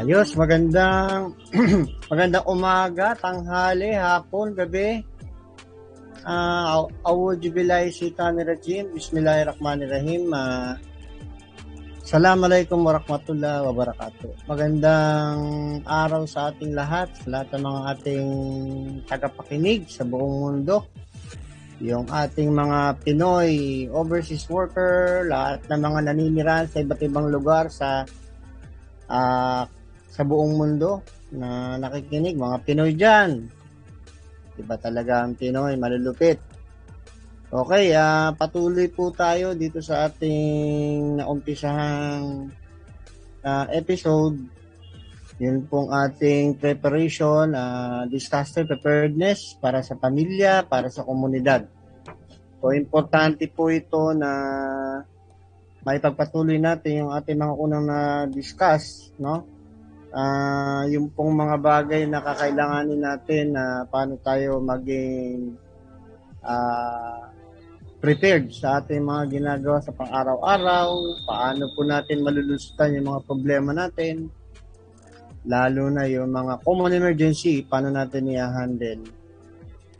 Ayos, magandang magandang umaga, tanghali, hapon, gabi. Uh, Awujubilay si Tani Rajim. Bismillahirrahmanirrahim. Uh, Assalamualaikum warahmatullahi wabarakatuh. Magandang araw sa ating lahat, sa lahat ng mga ating tagapakinig sa buong mundo. Yung ating mga Pinoy overseas worker, lahat ng mga naninirahan sa iba't ibang lugar sa uh, sa buong mundo na nakikinig, mga Pinoy dyan. Iba talaga ang Pinoy, malulupit. Okay, uh, patuloy po tayo dito sa ating naumpisahang uh, episode. Yun pong ating preparation, uh, disaster preparedness para sa pamilya, para sa komunidad. So, importante po ito na may pagpatuloy natin yung ating mga unang na-discuss, no? Uh, yung pong mga bagay na kakailanganin natin na uh, paano tayo maging uh, prepared sa ating mga ginagawa sa pang-araw-araw, paano po natin malulusutan yung mga problema natin, lalo na yung mga common emergency, paano natin i-handle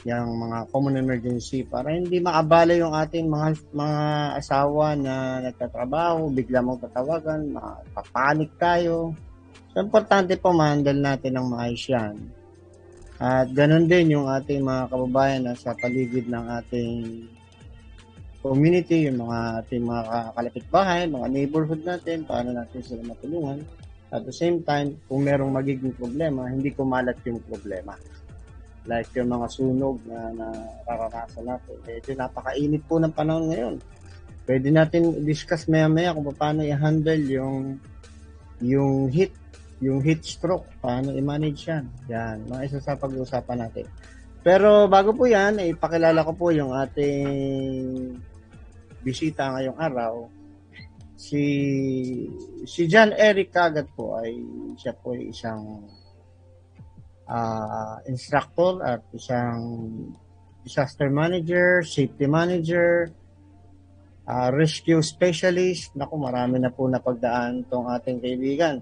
yung mga common emergency para hindi maabala yung ating mga mga asawa na nagtatrabaho, bigla mong tatawagan, mapapanik tayo, So, importante po ma-handle natin ng maayos yan. At ganun din yung ating mga kababayan na sa paligid ng ating community, yung mga ating mga kalapit bahay, mga neighborhood natin, paano natin sila matulungan. At the same time, kung merong magiging problema, hindi kumalat yung problema. Like yung mga sunog na nararanasan natin. Medyo napakainit po ng panahon ngayon. Pwede natin discuss maya-maya kung paano i-handle yung yung heat yung heat stroke, paano i-manage yan. Yan, mga isa sa pag-uusapan natin. Pero bago po yan, ipakilala ko po yung ating bisita ngayong araw. Si si John Eric Kagat po ay siya po ay isang uh, instructor at isang disaster manager, safety manager, uh, rescue specialist. Naku, marami na po napagdaan tong ating kaibigan.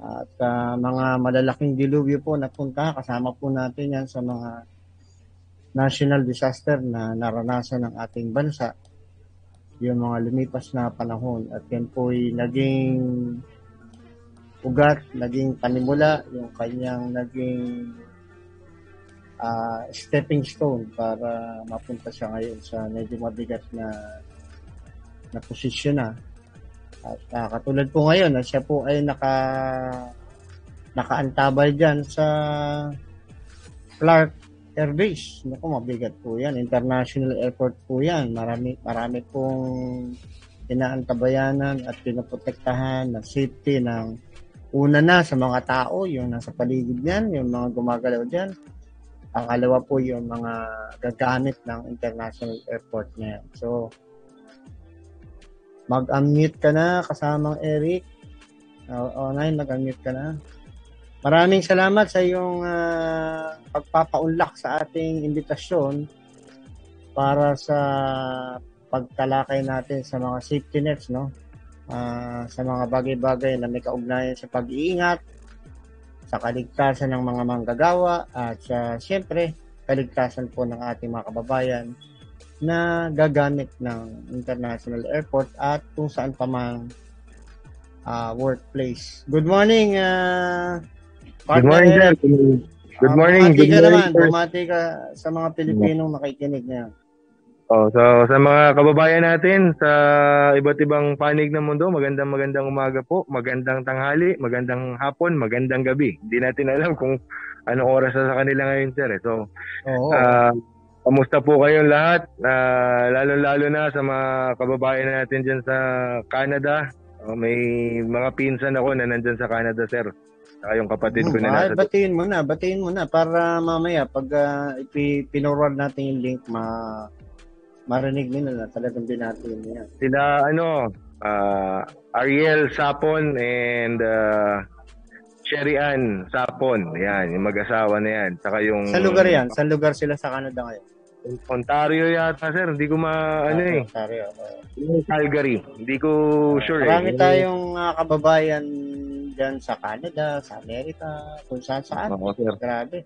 At uh, mga malalaking dilubyo po na punta, kasama po natin yan sa mga national disaster na naranasan ng ating bansa. Yung mga lumipas na panahon. At yan po ay naging ugat, naging panimula, yung kanyang naging uh, stepping stone para mapunta siya ngayon sa medyo mabigat na na posisyon na at uh, katulad po ngayon, na siya po ay naka nakaantabay diyan sa Clark Air Base. Naku, mabigat po yan. International airport po yan. Marami, marami pong inaantabayanan at pinoprotektahan ng safety ng una na sa mga tao, yung nasa paligid niyan, yung mga gumagalaw diyan. Pangalawa po yung mga gagamit ng international airport niya. So, Mag-unmute ka na kasamang Eric. O, online, mag-unmute ka na. Maraming salamat sa iyong uh, pagpapaunlak sa ating imbitasyon para sa pagtalakay natin sa mga safety nets, no? Uh, sa mga bagay-bagay na may kaugnayan sa pag-iingat, sa kaligtasan ng mga manggagawa, at sa, siyempre, kaligtasan po ng ating mga kababayan na gagamit ng international airport at kung saan pa man uh, workplace. Good morning, uh, Good morning, sir. Good morning. Uh, good ka morning, naman. Sir. Bumati ka sa mga Pilipinong nakikinig ngayon. Oh, so sa mga kababayan natin sa iba't ibang panig ng mundo, magandang magandang umaga po, magandang tanghali, magandang hapon, magandang gabi. Hindi natin alam kung anong oras sa kanila ngayon, sir. Eh. So, Oo. Uh, Kamusta po kayong lahat? Uh, lalo-lalo na sa mga kababayan natin dyan sa Canada. Uh, may mga pinsan ako na nandyan sa Canada, sir. Saka yung kapatid ko na nasa... Batiin mo na, batiin mo na para mamaya pag uh, pinurward natin yung link, ma marinig nila na talagang binati niya. Sila, ano, uh, Ariel Sapon and uh, Sherry Ann Sapon. Yan, yung mag-asawa na yan. Saka yung... Sa lugar yan? Sa lugar sila sa Canada ngayon? Ontario yata, sir. Hindi ko ma... ano eh. Ontario. Uh, Calgary. Hindi ko uh, sure marami eh. Marami tayong uh, kababayan dyan sa Canada, sa Amerika, kung saan saan. Oo, sir. Grabe.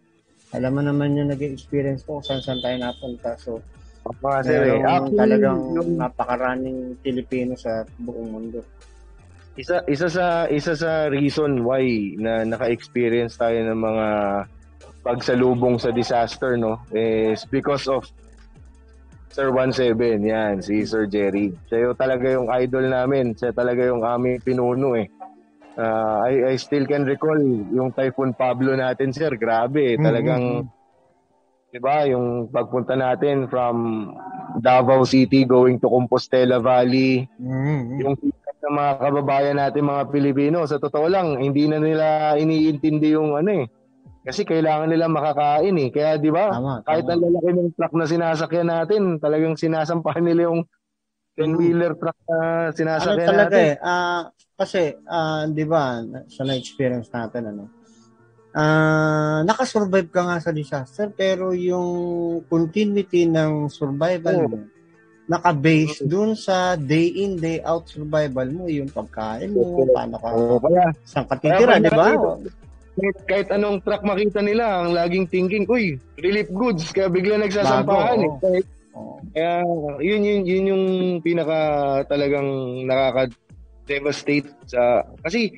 Alam mo naman yung nag-experience ko kung saan saan tayo napunta. So, Mga sir, eh. Actually, talagang yung- napakaraming Pilipino sa buong mundo. isa isa sa isa sa reason why na naka-experience tayo ng mga pagsalubong sa disaster no? Is because of Sir 17 yan si Sir Jerry. Siya yung talaga yung idol namin. Siya talaga yung aming pinuno eh. Ah, I, I still can recall yung Typhoon Pablo natin sir. Grabe eh. talagang di ba yung pagpunta natin from Davao City going to Compostela Valley. Mm-hmm. yung ng mga kababayan natin mga Pilipino sa totoo lang hindi na nila iniintindi yung ano eh kasi kailangan nila makakain eh. Kaya di ba kahit ang lalaki ng truck na sinasakyan natin talagang sinasampahan nila yung 10-wheeler truck na Ano sinasakyan talaga natin. eh, ah, kasi, ah, di ba, sa na-experience natin, ano, ah, nakasurvive ka nga sa disaster, pero yung continuity ng survival Oo. mo, naka-base dun sa day in, day out survival mo, yung pagkain mo, paano ka, Oo, kaya saan ka titira, di ba? Kahit, kahit anong truck makita nila ang laging thinking uy relief goods kaya bigla nagsasampahan Bago, eh. Kahit Oo. Kaya yun yun yun yung pinaka talagang nakaka devastate sa kasi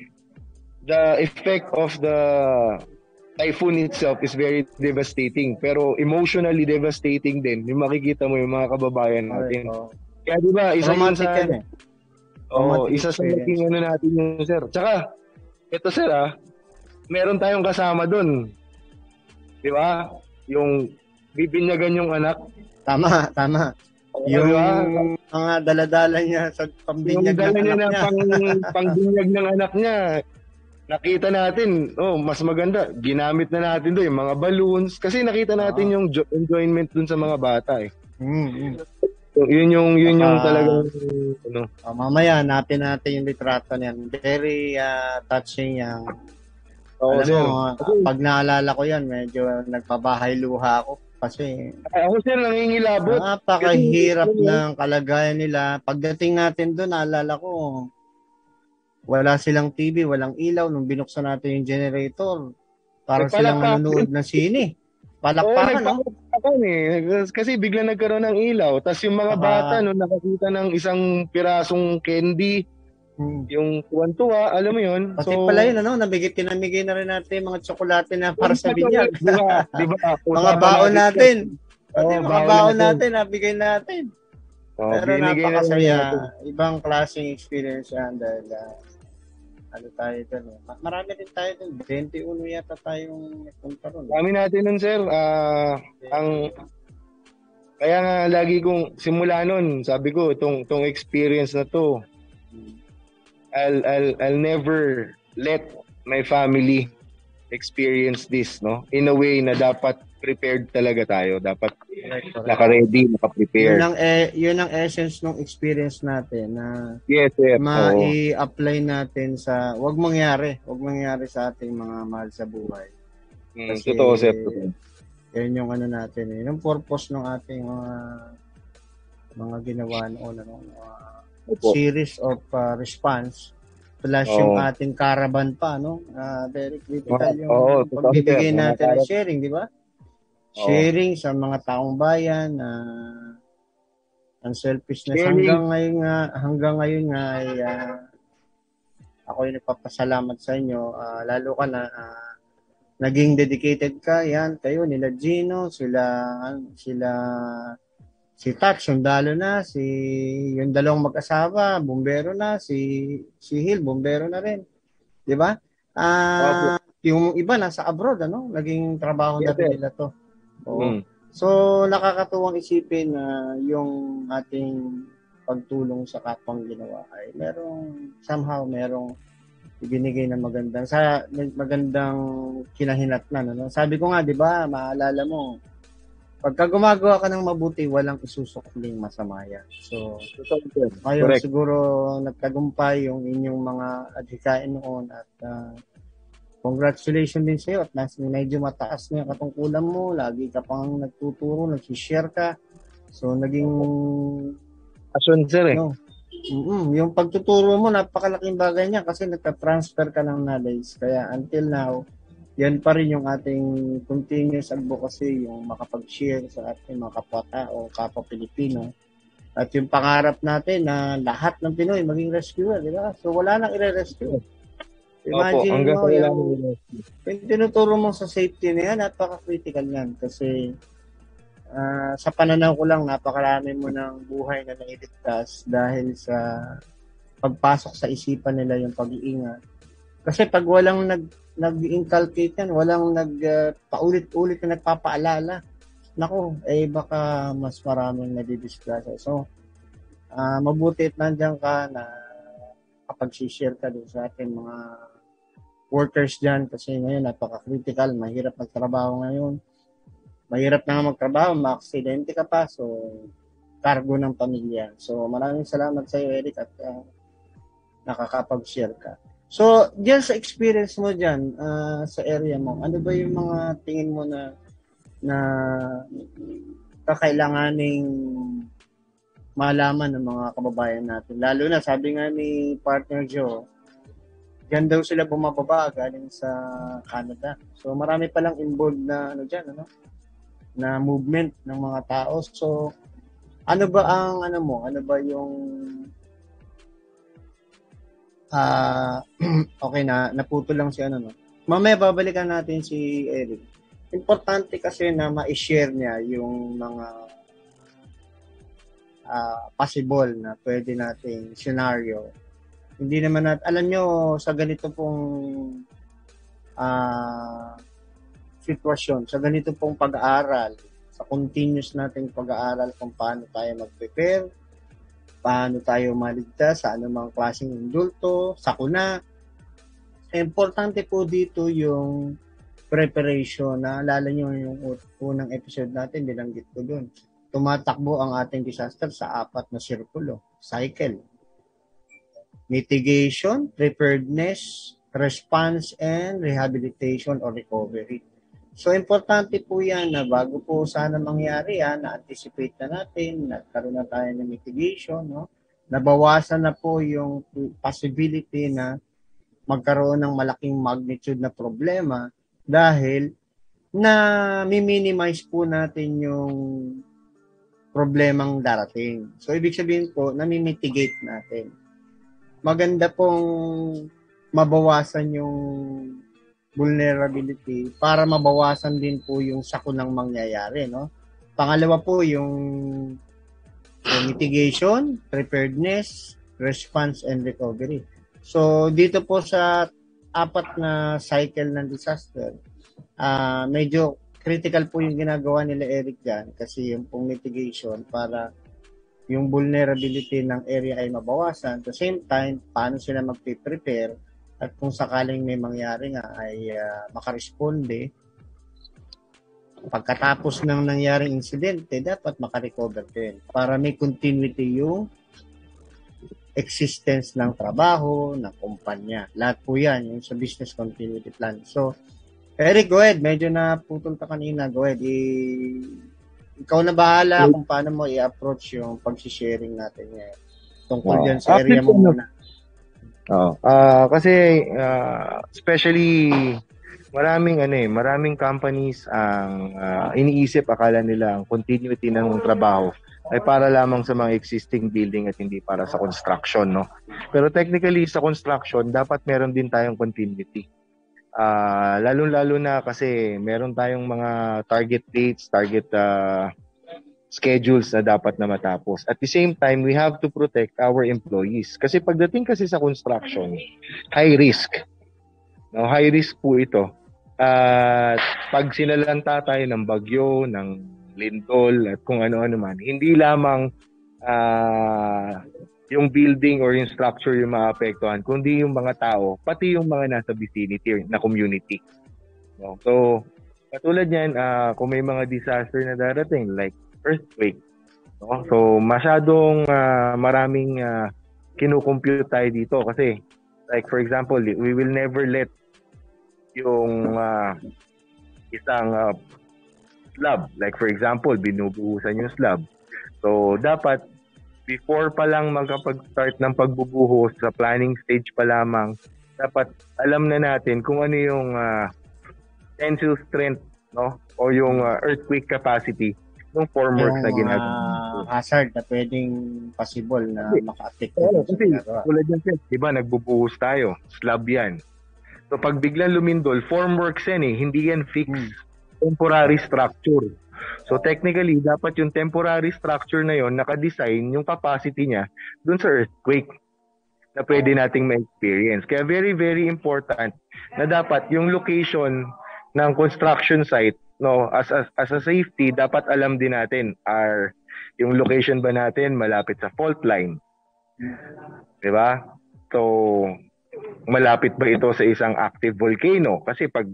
the effect of the typhoon itself is very devastating pero emotionally devastating din yung makikita mo yung mga kababayan natin. Oo. Kaya di ba isa yun Romantic sa eh. Romantic isa sa naging ano natin yung sir. Tsaka ito sir ah, meron tayong kasama doon. Di ba? Yung bibinyagan yung anak. Tama, tama. Yung Di ba? mga daladala niya sa yung pambinyag dala ng niya anak na niya. pang, pangbinyag ng anak niya, nakita natin, oh, mas maganda, ginamit na natin doon yung mga balloons, kasi nakita natin Ah. yung jo- enjoyment dun sa mga bata eh. Mm, mm. So, yun yung, yun yung Baka- talagang, ano, Oh, mamaya, hanapin natin yung litrato niyan. Very ah, touching yung Oo, Alam sir. mo, ah, pag naalala ko yan, medyo nagpabahay luha ako. Kasi Ako sir, nangingilabot. napakahirap Kasi- ng kalagayan nila. Pagdating natin doon, naalala ko, wala silang TV, walang ilaw. Nung binuksan natin yung generator, parang silang nanonood ng sine. Palakpakan, no? nagpapakapan eh. Kasi bigla nagkaroon ng ilaw. Tapos yung mga Saka- bata, no, nakakita ng isang pirasong candy, Hmm. yung tuwan-tuwa, alam mo yun? Pati pala yun, ano, nabigit, tinamigay na rin natin mga tsokolate na para sa binyag. Di ba? Di ba? mga baon natin. Pati Oo, mga baon natin. nabigay natin. Oh, Pero na napakasaya. natin. Ibang klaseng experience yan dahil ah, ano tayo doon. Eh. Ma- Marami din tayo doon. 21 yata tayong punta doon. Dami natin nun, sir. Ah, ang kaya nga lagi kong simula nun, sabi ko, itong, itong experience na to, I'll, I'll, I'll never let my family experience this, no? In a way na dapat prepared talaga tayo. Dapat naka-ready, Yun naka-prepare. ang, eh, yun ang essence ng experience natin na Yes. Oo. ma-i-apply natin sa, wag mangyari, wag mangyari sa ating mga mahal sa buhay. Mm, kasi- totoo, sir. Totoo. Yan yung ano natin eh. Yung purpose ng ating mga mga ginawa noon ano, mga Opo. series of uh, response plus Oo. yung ating caravan pa no Ah, very critical Oo, yung totoo, pagbibigay. Mga natin ng sharing di ba Oo. sharing sa mga taong bayan na unselfishness Sharing. hanggang ngayon nga hanggang ngayon nga ay ah, ako yung nagpapasalamat sa inyo Ah, lalo ka na ah, naging dedicated ka yan kayo nila Gino sila sila si Tat, sundalo na, si yung dalawang mag-asawa, bumbero na, si si Hill, bumbero na rin. 'Di ba? Ah, yung iba nasa abroad ano, naging trabaho na Yes, rin nila to. Oo. Mm. So, nakakatuwang isipin na yung ating pagtulong sa kapwang ginawa ay merong somehow merong ibinigay na magandang sa magandang kinahinatnan ano. Sabi ko nga 'di ba, maalala mo pagka gumagawa ka ng mabuti, walang isusukling masama yan. So, ngayon Correct. siguro nagtagumpay yung inyong mga adhikain noon at ah, congratulations din sa iyo at nas, medyo mataas na yung katungkulan mo, lagi ka pang nagtuturo, nagsishare ka. So, naging Passion, sir, eh. No. Mm-mm, yung pagtuturo mo, napakalaking bagay niya kasi nagka-transfer ka ng knowledge. Kaya until now, yan pa rin yung ating continuous advocacy, yung makapag-share sa ating mga kapwa-tao, kapwa Pilipino. At yung pangarap natin na lahat ng Pinoy maging rescuer, di ba? So wala nang i-rescue. Imagine Opo, mo yung, yung tinuturo mo sa safety na yan, napaka-critical yan kasi uh, sa pananaw ko lang, napakarami mo ng buhay na nailigtas dahil sa pagpasok sa isipan nila yung pag-iingat. Kasi pag walang nag nag-inculcate yan, walang nag uh, paulit-ulit na nagpapaalala, nako, eh baka mas maraming nadidisgrasya. So, uh, mabuti at nandiyan ka na kapag share ka din sa ating mga workers dyan. Kasi ngayon napaka-critical, mahirap magtrabaho ngayon. Mahirap na magtrabaho, ma-aksidente ka pa, so cargo ng pamilya. So maraming salamat sa iyo, Eric, at uh, nakakapag-share ka. So, diyan sa experience mo diyan uh, sa area mo, ano ba yung mga tingin mo na na kakailanganing malaman ng mga kababayan natin. Lalo na, sabi nga ni partner Joe, diyan daw sila bumababa galing sa Canada. So, marami palang involved na ano diyan, ano? na movement ng mga tao. So, ano ba ang ano mo? Ano ba yung ah uh, okay na naputo lang si ano no. Mamaya babalikan natin si Eric. Importante kasi na ma-share niya yung mga uh, possible na pwede nating scenario. Hindi naman nat alam nyo sa ganito pong uh, sitwasyon, sa ganito pong pag-aaral, sa continuous nating pag-aaral kung paano tayo mag-prepare, paano tayo maligtas sa anumang klaseng indulto, sakuna. Importante po dito yung preparation. Naalala nyo yung unang episode natin, binanggit ko dun. Tumatakbo ang ating disaster sa apat na sirkulo, cycle. Mitigation, preparedness, response, and rehabilitation or recovery. So, importante po yan na bago po sana mangyari yan, na-anticipate na natin, nagkaroon na tayo ng mitigation, no? nabawasan na po yung possibility na magkaroon ng malaking magnitude na problema dahil na minimize po natin yung problemang darating. So, ibig sabihin po, nami-mitigate natin. Maganda pong mabawasan yung vulnerability para mabawasan din po yung sakunang mangyayari, no? Pangalawa po yung, mitigation, preparedness, response, and recovery. So, dito po sa apat na cycle ng disaster, uh, medyo critical po yung ginagawa nila Eric dyan kasi yung pong mitigation para yung vulnerability ng area ay mabawasan. At the same time, paano sila mag-prepare at kung sakaling may mangyari nga ay uh, makaresponde pagkatapos ng nangyaring insidente dapat makarecover din para may continuity yung existence ng trabaho, ng kumpanya. Lahat po yan, yung sa business continuity plan. So, Eric, go ahead. Medyo na putol ka kanina. Go ahead. I- ikaw na bahala kung paano mo i-approach yung pag-sharing natin ngayon. Tungkol oh. dyan sa area mo muna. Oo. Uh, kasi uh, especially maraming ano eh, maraming companies ang uh, iniisip akala nila ang continuity ng trabaho ay para lamang sa mga existing building at hindi para sa construction, no? Pero technically sa construction, dapat meron din tayong continuity. Uh, lalo-lalo na kasi meron tayong mga target dates, target uh, schedules na dapat na matapos. At the same time, we have to protect our employees. Kasi pagdating kasi sa construction, high risk. No, high risk po ito. At uh, pag sinalanta tayo ng bagyo, ng lindol, at kung ano-ano man, hindi lamang uh, yung building or yung structure yung maapektuhan, kundi yung mga tao, pati yung mga nasa vicinity na community. No? So, katulad niyan, uh, kung may mga disaster na darating, like earthquake. No? So, masyadong uh, maraming uh, kinukompute tayo dito kasi like for example, we will never let yung uh, isang uh, slab, like for example, binubuhusan yung slab. So, dapat before pa lang magkapag-start ng pagbubuhos sa planning stage pa lamang, dapat alam na natin kung ano yung uh, tensile strength no o yung uh, earthquake capacity ng formworks na ginagawa. Uh, hazard na pwedeng possible na maka-affect. Oo, kasi tulad yan, di ba, nagbubuhos tayo. Slab yan. So pag biglang lumindol, formworks yan eh, hindi yan fixed. Hmm. Temporary structure. So technically, dapat yung temporary structure na yon naka-design yung capacity niya dun sa earthquake na pwede nating ma-experience. Kaya very, very important na dapat yung location ng construction site no as, as as a safety dapat alam din natin are yung location ba natin malapit sa fault line? 'di ba? So malapit ba ito sa isang active volcano? Kasi pag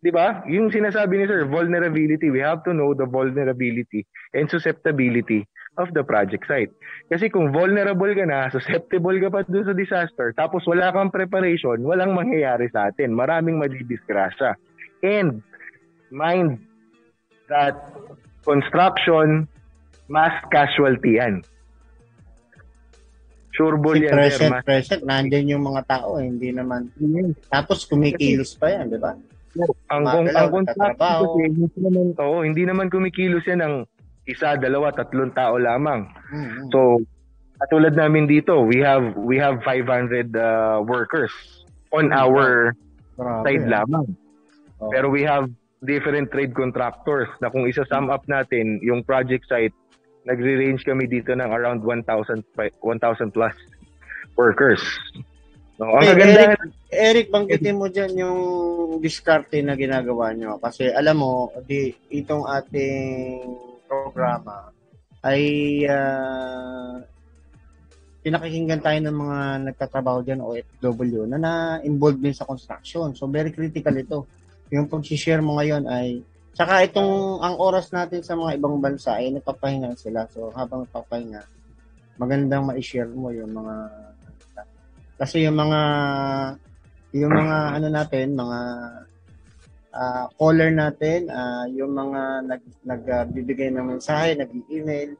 'di ba? Yung sinasabi ni sir vulnerability we have to know the vulnerability and susceptibility of the project site. Kasi kung vulnerable ka na susceptible ka pa dun sa disaster tapos wala kang preparation walang mangyayari sa atin. Maraming madidisgrasya. And mind that construction mass casualty yan. Sureball si yan. Present, sir, present. Nandyan yung mga tao. Eh. Hindi naman. Tapos kumikilos pa yan, di ba? Ang, kung, ang contraction kasi, hindi naman, oh, hindi naman kumikilos yan ng isa, dalawa, tatlong tao lamang. Mm-hmm. So, katulad namin dito, we have we have 500 uh, workers on mm-hmm. our Grabe, side yan. lamang. Oh. Pero we have different trade contractors na kung isa-sum up natin yung project site, nagre-range kami dito ng around 1,000 1,000 plus workers. No, ang hey, Eric, Eric, banggitin mo dyan yung diskarte na ginagawa nyo. Kasi alam mo, di, itong ating programa ay uh, pinakikinggan tayo ng mga nagtatrabaho dyan OFW na na-involved din sa construction. So, very critical ito yung pag-share mo ngayon ay Saka itong ang oras natin sa mga ibang bansa ay nagpapahinga sila. So habang nagpapahinga, magandang ma-share mo yung mga kasi yung mga yung mga ano natin, mga uh, caller natin, uh, yung mga nag nagbibigay ng mensahe, nag-email,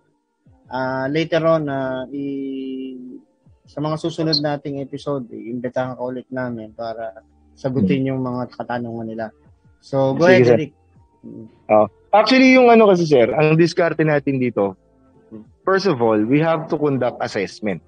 uh, later on uh, i sa mga susunod nating episode, iimbitahan ka ulit namin para sagutin yung mga katanungan nila. So, go Sige, ahead. Uh, actually, yung ano kasi, sir, ang diskarte natin dito, first of all, we have to conduct assessment.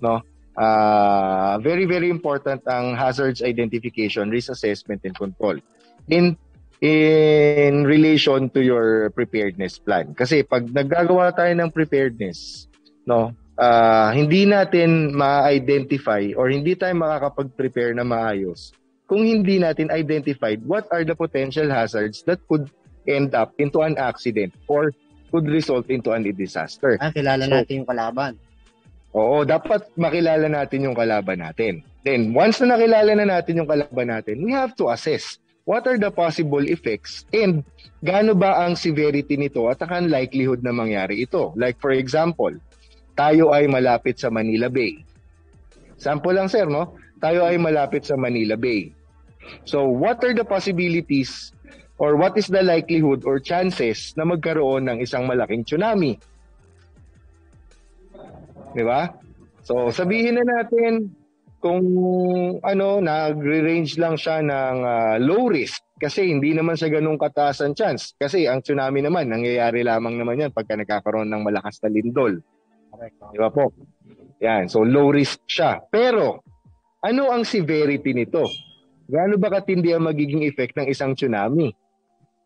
No? Uh, very, very important ang hazards identification, risk assessment, and control. In in relation to your preparedness plan. Kasi pag naggagawa tayo ng preparedness, no, uh, hindi natin ma-identify or hindi tayo makakapag-prepare na maayos kung hindi natin identified what are the potential hazards that could end up into an accident or could result into an disaster. Ah, kilala so, natin yung kalaban. Oo, dapat makilala natin yung kalaban natin. Then, once na nakilala na natin yung kalaban natin, we have to assess what are the possible effects and gaano ba ang severity nito at ang likelihood na mangyari ito. Like for example, tayo ay malapit sa Manila Bay. Sample lang sir, no? Tayo ay malapit sa Manila Bay. So, what are the possibilities or what is the likelihood or chances na magkaroon ng isang malaking tsunami? Di ba? So, sabihin na natin kung ano, nagre-range lang siya ng uh, low risk kasi hindi naman siya ganung kataas ang chance. Kasi ang tsunami naman, nangyayari lamang naman yan pagka nagkakaroon ng malakas na lindol. Di ba po? Yan. So, low risk siya. Pero, ano ang severity nito? Gaano ba katindi ang magiging effect ng isang tsunami?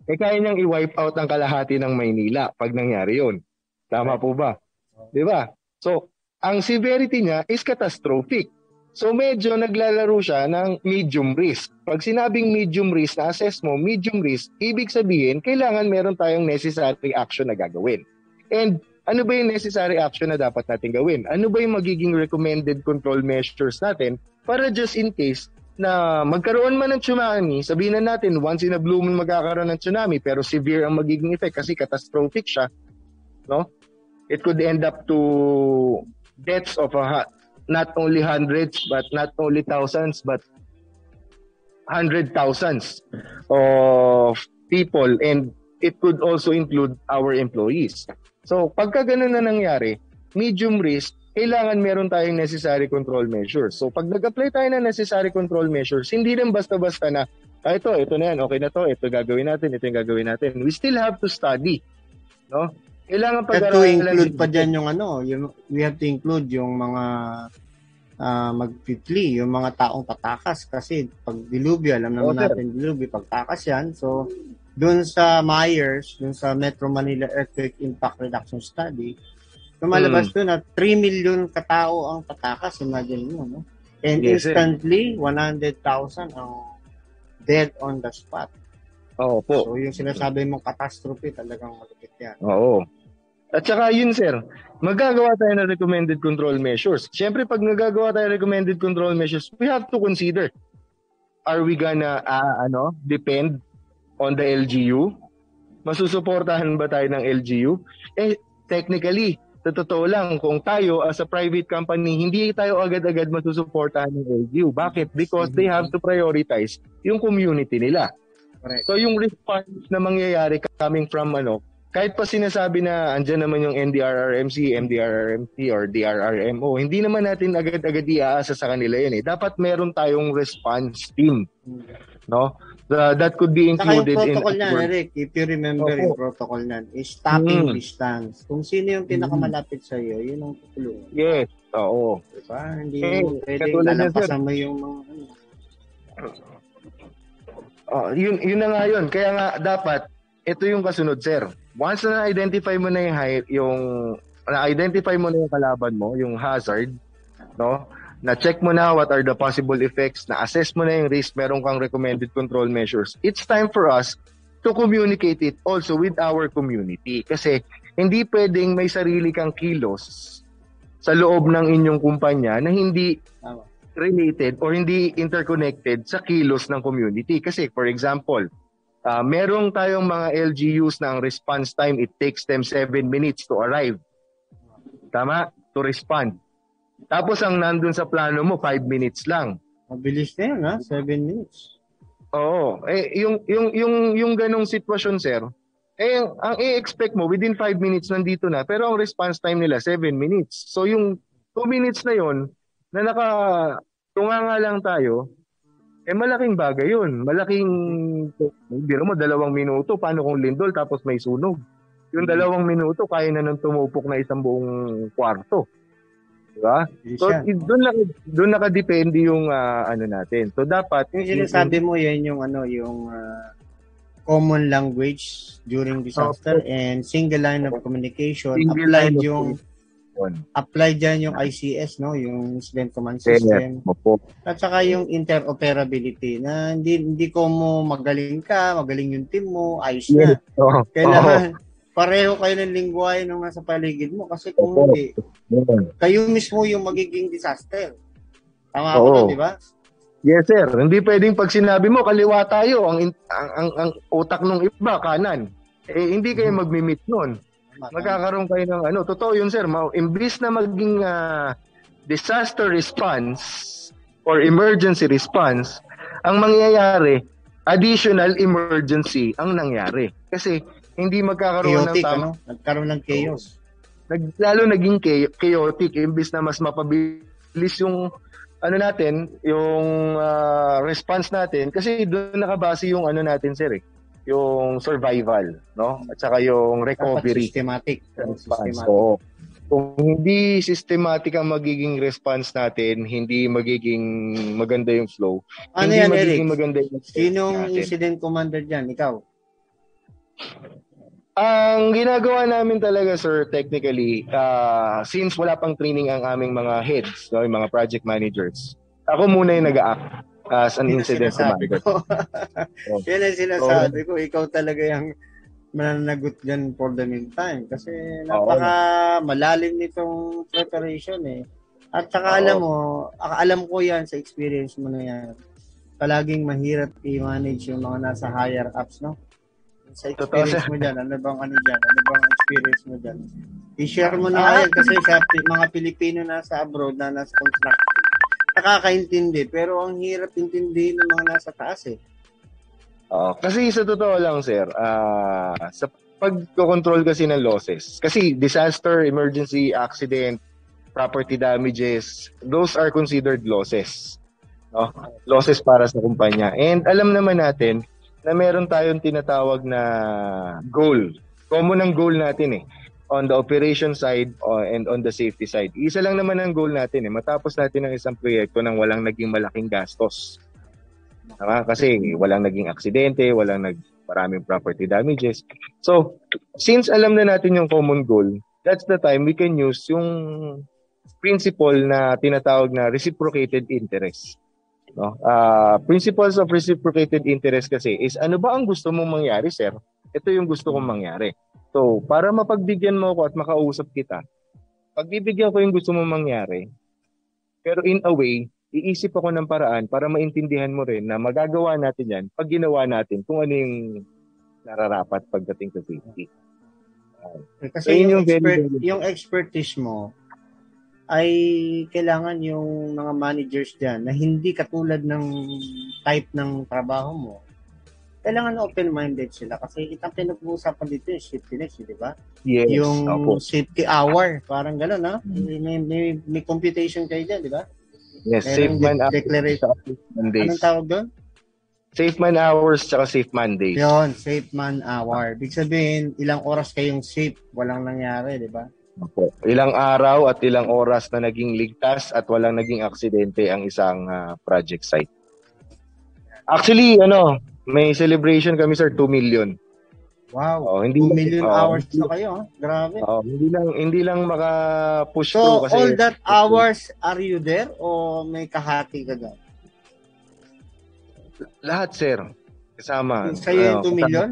Eh kaya niyang i-wipe out ang kalahati ng Maynila pag nangyari yon. Tama po ba? Di ba? So, ang severity niya is catastrophic. So medyo naglalaro siya ng medium risk. Pag sinabing medium risk na assess mo, medium risk, ibig sabihin, kailangan meron tayong necessary action na gagawin. And ano ba yung necessary action na dapat natin gawin? Ano ba yung magiging recommended control measures natin para just in case na magkaroon man ng tsunami, sabihin na natin once in a blue moon magkakaroon ng tsunami pero severe ang magiging effect kasi catastrophic siya, no? It could end up to deaths of a, not only hundreds but not only thousands but hundred thousands of people and it could also include our employees. So pagka ganun na nangyari, medium risk, kailangan meron tayong necessary control measures. So pag nag-apply tayo ng necessary control measures, hindi lang basta-basta na, ah, ito, ito na yan, okay na to, ito gagawin natin, ito yung gagawin natin. We still have to study. No? Kailangan pag to include pa dyan yung ano, yung, we have to include yung mga uh, magpipli, yung mga taong tatakas kasi pag dilubyo, alam naman okay. natin dilubyo, pagtakas yan. So, dun sa Myers, dun sa Metro Manila Earthquake Impact Reduction Study, Lumalabas mm. doon na 3 million katao ang tatakas. Imagine mo, no? And yes, instantly, 100,000 ang dead on the spot. Oo po. So, yung sinasabi mong catastrophe, talagang malupit yan. Oo. At saka yun, sir, magagawa tayo ng recommended control measures. Siyempre, pag nagagawa tayo ng recommended control measures, we have to consider, are we gonna, uh, ano, depend on the LGU? Masusuportahan ba tayo ng LGU? Eh, technically, sa totoo lang, kung tayo as a private company, hindi tayo agad-agad masusuportahan ng LGU. Bakit? Because they have to prioritize yung community nila. Correct. So yung response na mangyayari coming from ano, kahit pa sinasabi na andyan naman yung NDRRMC, MDRRMC or DRRMO, hindi naman natin agad-agad iaasa sa kanila yun eh. Dapat meron tayong response team. No? Uh, that could be included Saka yung protocol in... niyan, Eric, if you remember Opo. yung protocol niyan, is stopping mm. distance. Kung sino yung pinakamalapit sa iyo, yun ang tutulungan. Yes, oo. Diba? Hindi eh, mo pwedeng lalapasan mo yung mga... Ano. Oh, yun, yun na nga yun. Kaya nga, dapat, ito yung kasunod, sir. Once na na-identify mo na yung, yung na-identify mo na yung kalaban mo, yung hazard, no? Na-check mo na what are the possible effects, na-assess mo na yung risk, meron kang recommended control measures. It's time for us to communicate it also with our community. Kasi hindi pwedeng may sarili kang kilos sa loob ng inyong kumpanya na hindi related or hindi interconnected sa kilos ng community. Kasi for example, uh, merong tayong mga LGUs na ang response time, it takes them 7 minutes to arrive. Tama? To respond. Tapos ang nandun sa plano mo, 5 minutes lang. Mabilis na yan, ha? 7 minutes. Oo. Eh, yung, yung, yung, yung ganong sitwasyon, sir, eh, ang i-expect mo, within 5 minutes nandito na, pero ang response time nila, 7 minutes. So yung 2 minutes na yon na naka, tunganga lang tayo, eh malaking bagay yun. Malaking, hindi mo, dalawang minuto, paano kung lindol tapos may sunog? Yung hmm. dalawang minuto, kaya na nang tumupok na isang buong kwarto. Diba? So, doon na doon nakadepende yung uh, ano natin. So dapat yung sinasabi mo yan yung ano yung uh, common language during disaster okay. and single line of communication single applied yung applied diyan yung ICS no yung incident command system yeah, at saka yung interoperability na hindi hindi ko mo magaling ka magaling yung team mo ayos na oh. kailangan oh pareho kayo ng lingwahe nung nasa paligid mo kasi kung hindi, kayo mismo yung magiging disaster. Tama ako na, di ba? Yes, sir. Hindi pwedeng pag sinabi mo, kaliwa tayo, ang, ang, ang, ang utak ng iba, kanan. Eh, hindi kayo mm-hmm. mag-meet nun. Magkakaroon kayo ng ano. Totoo yun, sir. Ma- imbis na maging uh, disaster response or emergency response, ang mangyayari, additional emergency ang nangyari. Kasi hindi magkakaroon chaotic, ng tama. Ano? Nagkaroon ng chaos. Nag, lalo naging chaotic imbis na mas mapabilis yung ano natin, yung uh, response natin kasi doon nakabase yung ano natin sir eh, yung survival, no? At saka yung recovery. Dapat systematic. Response. Systematic. So, kung hindi systematic ang magiging response natin, hindi magiging maganda yung flow. Ano hindi yan, magiging Eric? maganda yung Sinong natin. incident commander diyan? Ikaw? Ang ginagawa namin talaga, sir, technically, uh, since wala pang training ang aming mga heads, no, yung mga project managers, ako muna yung nag-act as an incident commander. Ko. oh. Yan ang sinasabi ko. Ikaw talaga yung mananagot dyan for the meantime. Kasi napaka malalim nitong preparation eh. At saka alam mo, alam ko yan sa experience mo na yan. Palaging mahirap i-manage yung mga nasa higher ups, no? Sa experience mo dyan, ano bang ano dyan, ano bang experience mo dyan. I-share mo na kaya kasi sa mga Pilipino na sa abroad na nasa construction, nakakaintindi, pero ang hirap intindihin ng mga nasa taas eh. Uh, kasi sa totoo lang, sir, uh, sa pag-control kasi ng losses. Kasi disaster, emergency, accident, property damages, those are considered losses. No? Losses para sa kumpanya. And alam naman natin na meron tayong tinatawag na goal. Common ang goal natin eh on the operation side uh, and on the safety side. Isa lang naman ang goal natin eh, matapos natin ang isang proyekto nang walang naging malaking gastos. Tama? Kasi walang naging aksidente, walang nag maraming property damages. So, since alam na natin yung common goal, that's the time we can use yung principle na tinatawag na reciprocated interest. No? Uh, principles of reciprocated interest kasi is ano ba ang gusto mong mangyari, sir? Ito yung gusto kong mangyari. So, para mapagbigyan mo ako at makausap kita, pagbibigyan ko yung gusto mong mangyari, pero in a way, iisip ako ng paraan para maintindihan mo rin na magagawa natin yan pag ginawa natin kung ano yung nararapat pagdating sa safety. Uh, Kasi so, yung, yung, expert, very, yung expertise mo ay kailangan yung mga managers diyan na hindi katulad ng type ng trabaho mo kailangan open-minded sila kasi itang pinag-uusapan dito yung safety net, di ba? Yes. Yung Opo. safety hour, parang gano'n, ha? Mm-hmm. May, may, may computation kayo dyan, di ba? Yes, Meron safe man de- declaration. Mondays. Anong tawag doon? Safe man hours tsaka safe man days. Yun, safe man hour. Big sabihin, ilang oras kayong safe, walang nangyari, di ba? Opo. Ilang araw at ilang oras na naging ligtas at walang naging aksidente ang isang uh, project site. Actually, ano, may celebration kami sir, 2 million. Wow. Oh, hindi 2 million oh, hours na kayo, ha? Grabe. Oh, hindi lang hindi lang maka-push so, through kasi all that hours are you there o may kahati ka doon? Lahat sir. Kasama. Sa'yo yung 2 million?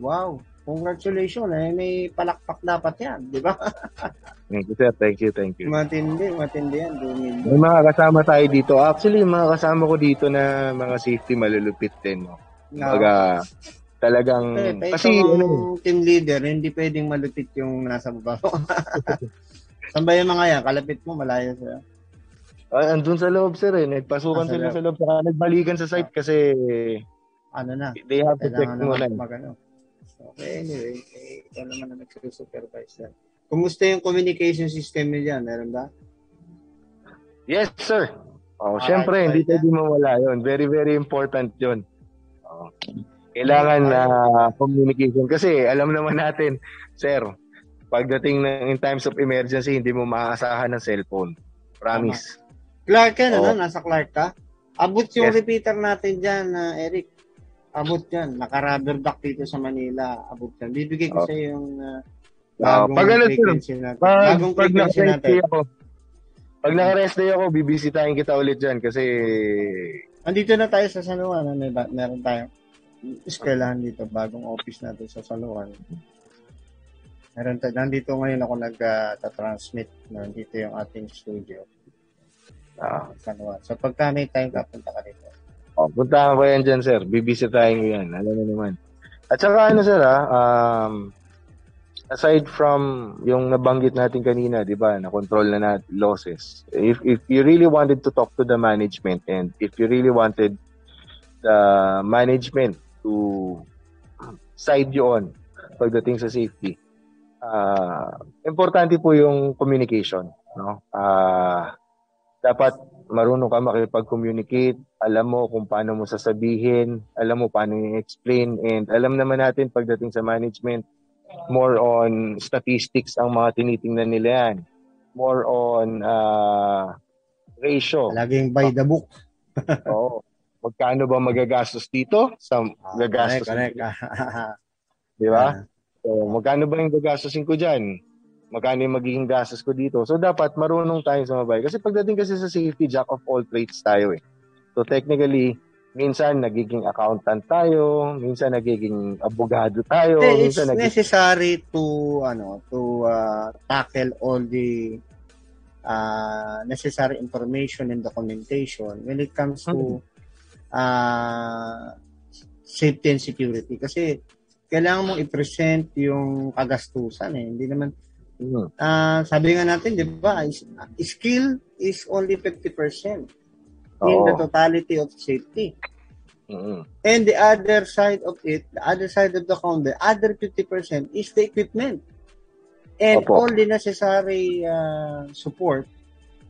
Wow. Congratulations. Eh, may palakpak dapat yan, di ba? thank you, sir. Thank you, thank you. Matindi, matindi yan. Dumindi. May mga kasama tayo dito. Actually, mga kasama ko dito na mga safety malulupit din. No? No. Baga, talagang... Eh, kasi, ano, team leader, hindi pwedeng malupit yung nasa baba mo. Saan ba yung mga yan? Kalapit mo, malayo sa'yo. Ah, andun sa loob, sir. Eh. Nagpasukan ah, sila sa loob. Saka nagbalikan sa site kasi... Ano na? They have to check muna. Mag, ano, Okay, anyway, eh, ikaw naman na nagsusupervise yan. Kumusta yung communication system niyo dyan? Meron ba? Yes, sir. Oh, Alright, syempre, right, hindi pwede mawala yon. Very, very important yon. Oh. Kailangan na uh, communication. Kasi alam naman natin, sir, pagdating ng in times of emergency, hindi mo maaasahan ng cellphone. Promise. Clark ka, oh. ano? Nasa Clark ka? Abot yung yes. repeater natin dyan, uh, Eric. Abot yan. Naka-rubber duck dito sa Manila. Abot yan. Bibigay ko oh. sa yung uh, bagong oh, pag ano, frequency natin. Pag, bagong pag frequency natin. Ako, pag naka-rest day ako, bibisitahin kita ulit dyan kasi... Andito na tayo sa San Juan. May ba- meron tayong eskwelahan dito. Bagong office natin sa San Juan. Meron tayo. Nandito ngayon ako nag-transmit. Uh, nandito yung ating studio. Ah. San Juan. So pagka may time, kapunta ka dito. Oh, puntahan ko yan dyan, sir. Bibisitahin ko yan. Alam mo naman. At saka ano, sir, ah, um, aside from yung nabanggit natin kanina, di ba, na control na natin losses, if, if you really wanted to talk to the management and if you really wanted the management to side you on pagdating sa safety, uh, importante po yung communication. No? Uh, dapat marunong ka makipag-communicate, alam mo kung paano mo sasabihin, alam mo paano i-explain, and alam naman natin pagdating sa management, more on statistics ang mga tinitingnan nila yan. More on uh, ratio. Laging by the book. Oo. Magkano ba magagastos dito? Sa oh, gagastos. Correct, correct. Di ba? So, magkano ba yung gagastosin ko dyan? Magkano yung magiging gastos ko dito. So, dapat marunong tayo sumabay. Kasi pagdating kasi sa safety, jack of all trades tayo eh. So, technically, minsan nagiging accountant tayo, minsan nagiging abogado tayo, It's minsan nagiging... necessary to ano to uh, tackle all the uh, necessary information and documentation when it comes to uh, safety and security kasi kailangan mong i-present yung kagastusan eh. Hindi naman Uh, sabi nga natin, di ba, skill is only 50% in the totality of safety. Mm-hmm. And the other side of it, the other side of the coin, the other 50% is the equipment. And Opo. all the necessary uh, support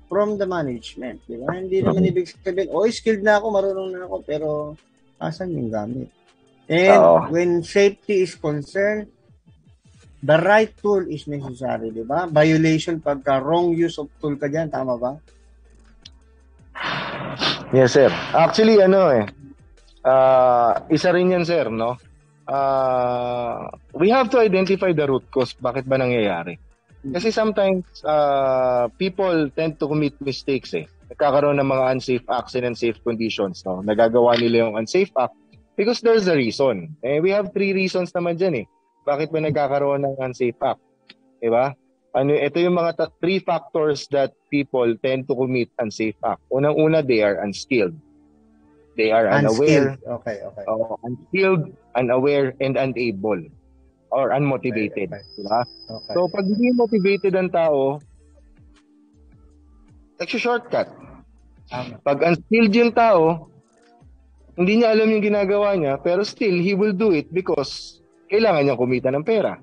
from the management. Di ba? Hindi naman ibig sabihin, oh, skilled na ako, marunong na ako, pero asan yung gamit? And Oo. when safety is concerned, the right tool is necessary, di ba? Violation pagka wrong use of tool ka dyan, tama ba? Yes, sir. Actually, ano eh, ah, isa rin yan, sir, no? Ah, we have to identify the root cause. Bakit ba nangyayari? Kasi sometimes, uh, people tend to commit mistakes eh. Nagkakaroon ng mga unsafe acts and unsafe conditions, no? Nagagawa nila yung unsafe act because there's a reason. Eh, we have three reasons naman dyan eh. Bakit ba nagkakaroon ng unsafe act? Diba? Ano, ito yung mga ta- three factors that people tend to commit unsafe act. Unang-una, they are unskilled. They are unaware. Unskilled. Okay, okay. Oh, unskilled, unaware, and unable. Or unmotivated. Okay, okay. Diba? okay. So, pag hindi motivated ang tao, shortcut. Tama. Pag unskilled yung tao, hindi niya alam yung ginagawa niya, pero still, he will do it because kailangan niyang kumita ng pera.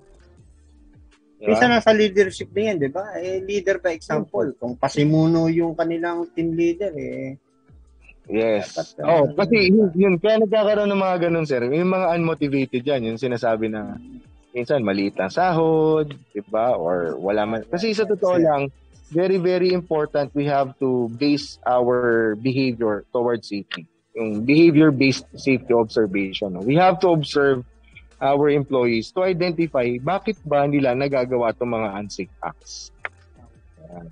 Diba? Minsan nasa leadership din yan, di ba? Eh, leader by example. Kung pasimuno yung kanilang team leader, eh, Yes. Dapat, uh, oh, kasi yun, yun, kaya nagkakaroon ng mga ganun, sir. Yung mga unmotivated yan, yung sinasabi na minsan maliit ang sahod, di ba? Or wala man. Kasi sa totoo lang, very, very important we have to base our behavior towards safety. Yung behavior-based safety observation. We have to observe our employees to identify bakit ba nila nagagawa itong mga unsafe acts. Ayan.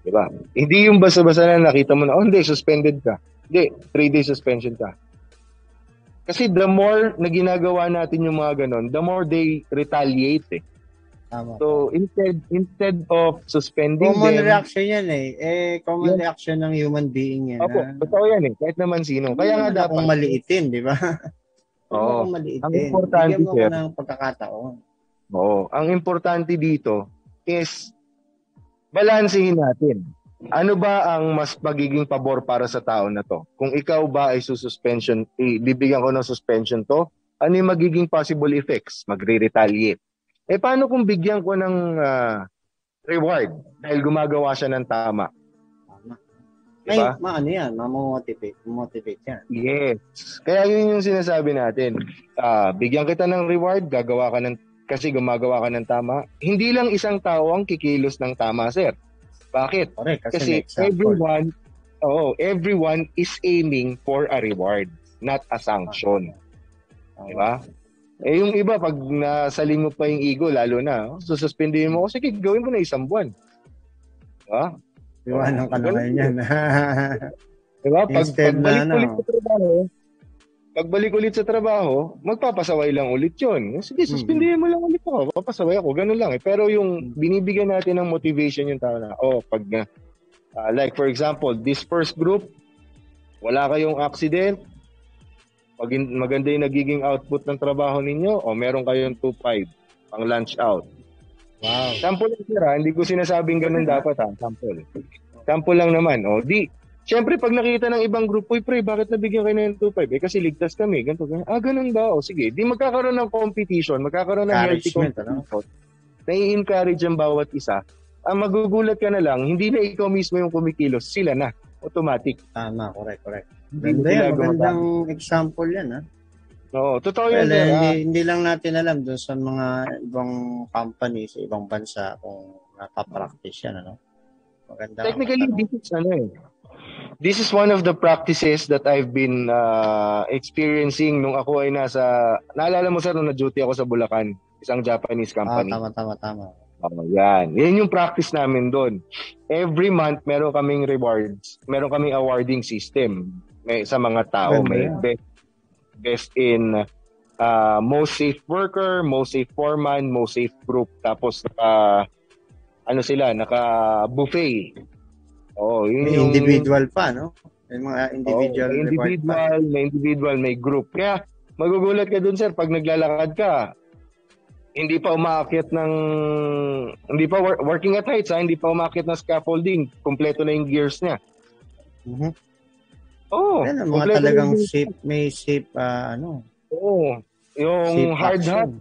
Diba? Hindi yung basta-basta na nakita mo na, oh hindi, suspended ka. Hindi, three day suspension ka. Kasi the more na ginagawa natin yung mga ganon, the more they retaliate eh. tama. So instead instead of suspending common them, reaction yan eh. Eh, common Yan. reaction ng human being yan. Opo, ah. totoo yan eh. Kahit naman sino. Kaya nga dapat. akong maliitin, di ba? Oo. Ang importante, Bigyan mo sir. ng pagkakataon. Oo. Ang importante dito is balansehin natin. Ano ba ang mas magiging pabor para sa tao na to? Kung ikaw ba ay sususpension, eh, bibigyan ko ng suspension to, ano yung magiging possible effects? Magre-retaliate. Eh paano kung bigyan ko ng ah, reward dahil gumagawa siya ng? Tama. Diba? Ay, maano yan, mamomotivate, motivate yan. Yes. Kaya yun yung sinasabi natin. Ah, bigyan kita ng reward, gagawa ka ng kasi gumagawa ka ng tama. Hindi lang isang tao ang kikilos ng tama, sir. Bakit? Correct, kasi, Kasi everyone, oh, everyone is aiming for a reward, not a sanction. Tama. Di ba? Eh yung iba, pag nasaling mo pa yung ego, lalo na, oh, sususpindihin mo, sige, gawin mo na isang buwan. Di ba? Iwanan ka na Ganun ngayon yan. Di ba? Pag, Instead na, pagbalik ano. ulit sa trabaho, pagbalik ulit sa trabaho, magpapasaway lang ulit yun. Sige, Hmm. suspindihin mo lang ulit ako. Papasaway ako. Ganun lang eh. Pero yung binibigyan natin ng motivation yung tao na, oh, pag, na- ah, like for example, this first group, wala kayong accident, pag maganda yung nagiging output ng trabaho ninyo, o meron kayong 2.5 pang lunch out. Wow. Sample lang sir ha, hindi ko sinasabing ganun dapat ha, sample. Sample lang naman, o di, Siyempre, pag nakita ng ibang grupo, uy pre, bakit nabigyan kayo ng 2.5? Eh, kasi ligtas kami, ganito, ganito. Ah, ganun ba? O sige, di magkakaroon ng competition, magkakaroon ng healthy Encouragement, ano? competition. Nai-encourage ang bawat isa. Ang magugulat ka na lang, hindi na ikaw mismo yung kumikilos, sila na. Automatic. Tama, correct, correct. Ganda yan, magandang example yan, ha? Oo, totoo Well, yun. eh, sir, hindi, ah. hindi lang natin alam doon sa mga ibang company sa ibang bansa kung napapractice yan, ano? Maganda. Technically, this is ano eh. This is one of the practices that I've been uh, experiencing nung ako ay nasa, naalala mo sir, nung na-duty ako sa Bulacan, isang Japanese Ah, company. tama, tama, tama. Oh, yan. Yan yung practice namin doon. Every month, meron kaming rewards. Meron kaming awarding system may, sa mga tao. Ganda May best, best in uh, most safe worker, most safe foreman, most safe group. Tapos, naka, ano sila, naka-buffet. Oh, yun May yung, individual pa, no? May mga individual may reward pa. individual, may individual, may group. Kaya magugulat ka dun sir pag naglalakad ka. Hindi pa umaakyat ng hindi pa wor- working at heights, ha? hindi pa umaakyat ng scaffolding, kumpleto na yung gears niya. Mhm. Oo. Yan, ang mga talagang yung- safe, may safe, ah, ano, Oo. Yung hard hat, action.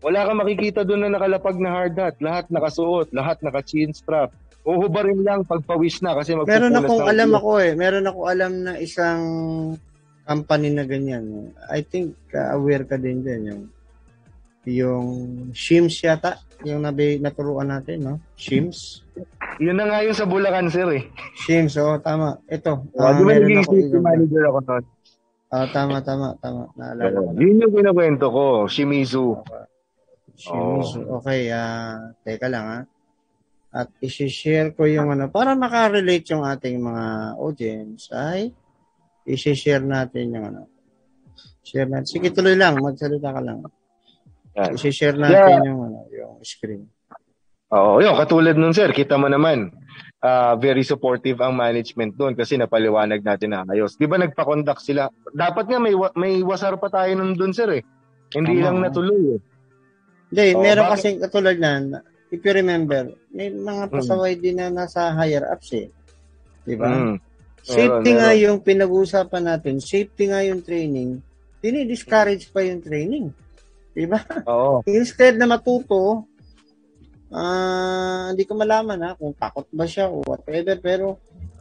wala kang makikita doon na nakalapag na hard hat. Lahat nakasuot, lahat naka-chin strap. Uhubarin lang pagpawis na kasi magpupulas Meron akong na alam ako eh. Meron ako alam na isang company na ganyan. I think uh, aware ka din din yung yung Shims yata, yung nabi, naturuan natin, no? Shims. Yun na nga yung sa Bulacan, sir eh. Shims, oh, tama. Ito. Uh, ah, Di ba naging safety manager ako noon? Ah, tama, tama, tama. Naalala ko na. Yun yung kinakwento ko, Shimizu. Shims. Okay, ah, teka lang ha. At isi-share ko yung ano, para makarelate yung ating mga audience ay isi-share natin yung ano. Share natin. Sige, tuloy lang. Magsalita ka lang. Yan. Isi-share natin yung ano, yung screen. Oo, yun, katulad nun sir, kita mo naman, ah, very supportive ang management doon kasi napaliwanag natin na ayos. Di ba nagpa-conduct sila? Dapat nga may, wa- may wasar pa tayo nun doon sir eh. Hindi Tama. lang natuloy eh. Hindi, Oh, meron bakit? kasi katulad na, if you remember, may mga pasaway din na nasa higher ups eh. Di ba? Mm. Safety Meron, nga meron. yung pinag-uusapan natin. Safety nga yung training. Dini-discourage pa yung training. Di ba? Oo. Instead na matuto, ah, hindi ko malaman ha, kung takot ba siya o whatever, pero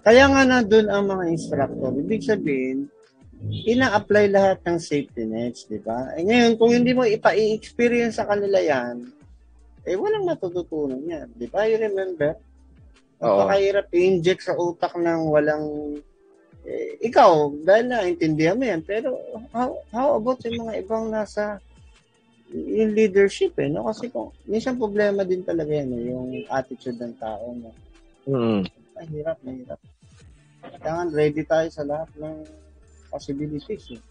kaya nga na doon ang mga instructor. Ibig sabihin, ina-apply lahat ng safety nets, di ba? Eh ngayon, kung hindi mo ipa-experience sa kanila yan, eh walang matututunan yan. Di ba? You remember? Napakahirap i-inject sa utak ng walang eh, ikaw, dahil naintindihan mo yan, pero how, how about yung mga ibang nasa yung leadership eh, no? Kasi kung, minsan problema din talaga yan eh, yung attitude ng tao, no? Mm. Mahirap, mahirap. Kailangan ready tayo sa lahat ng possibilities eh.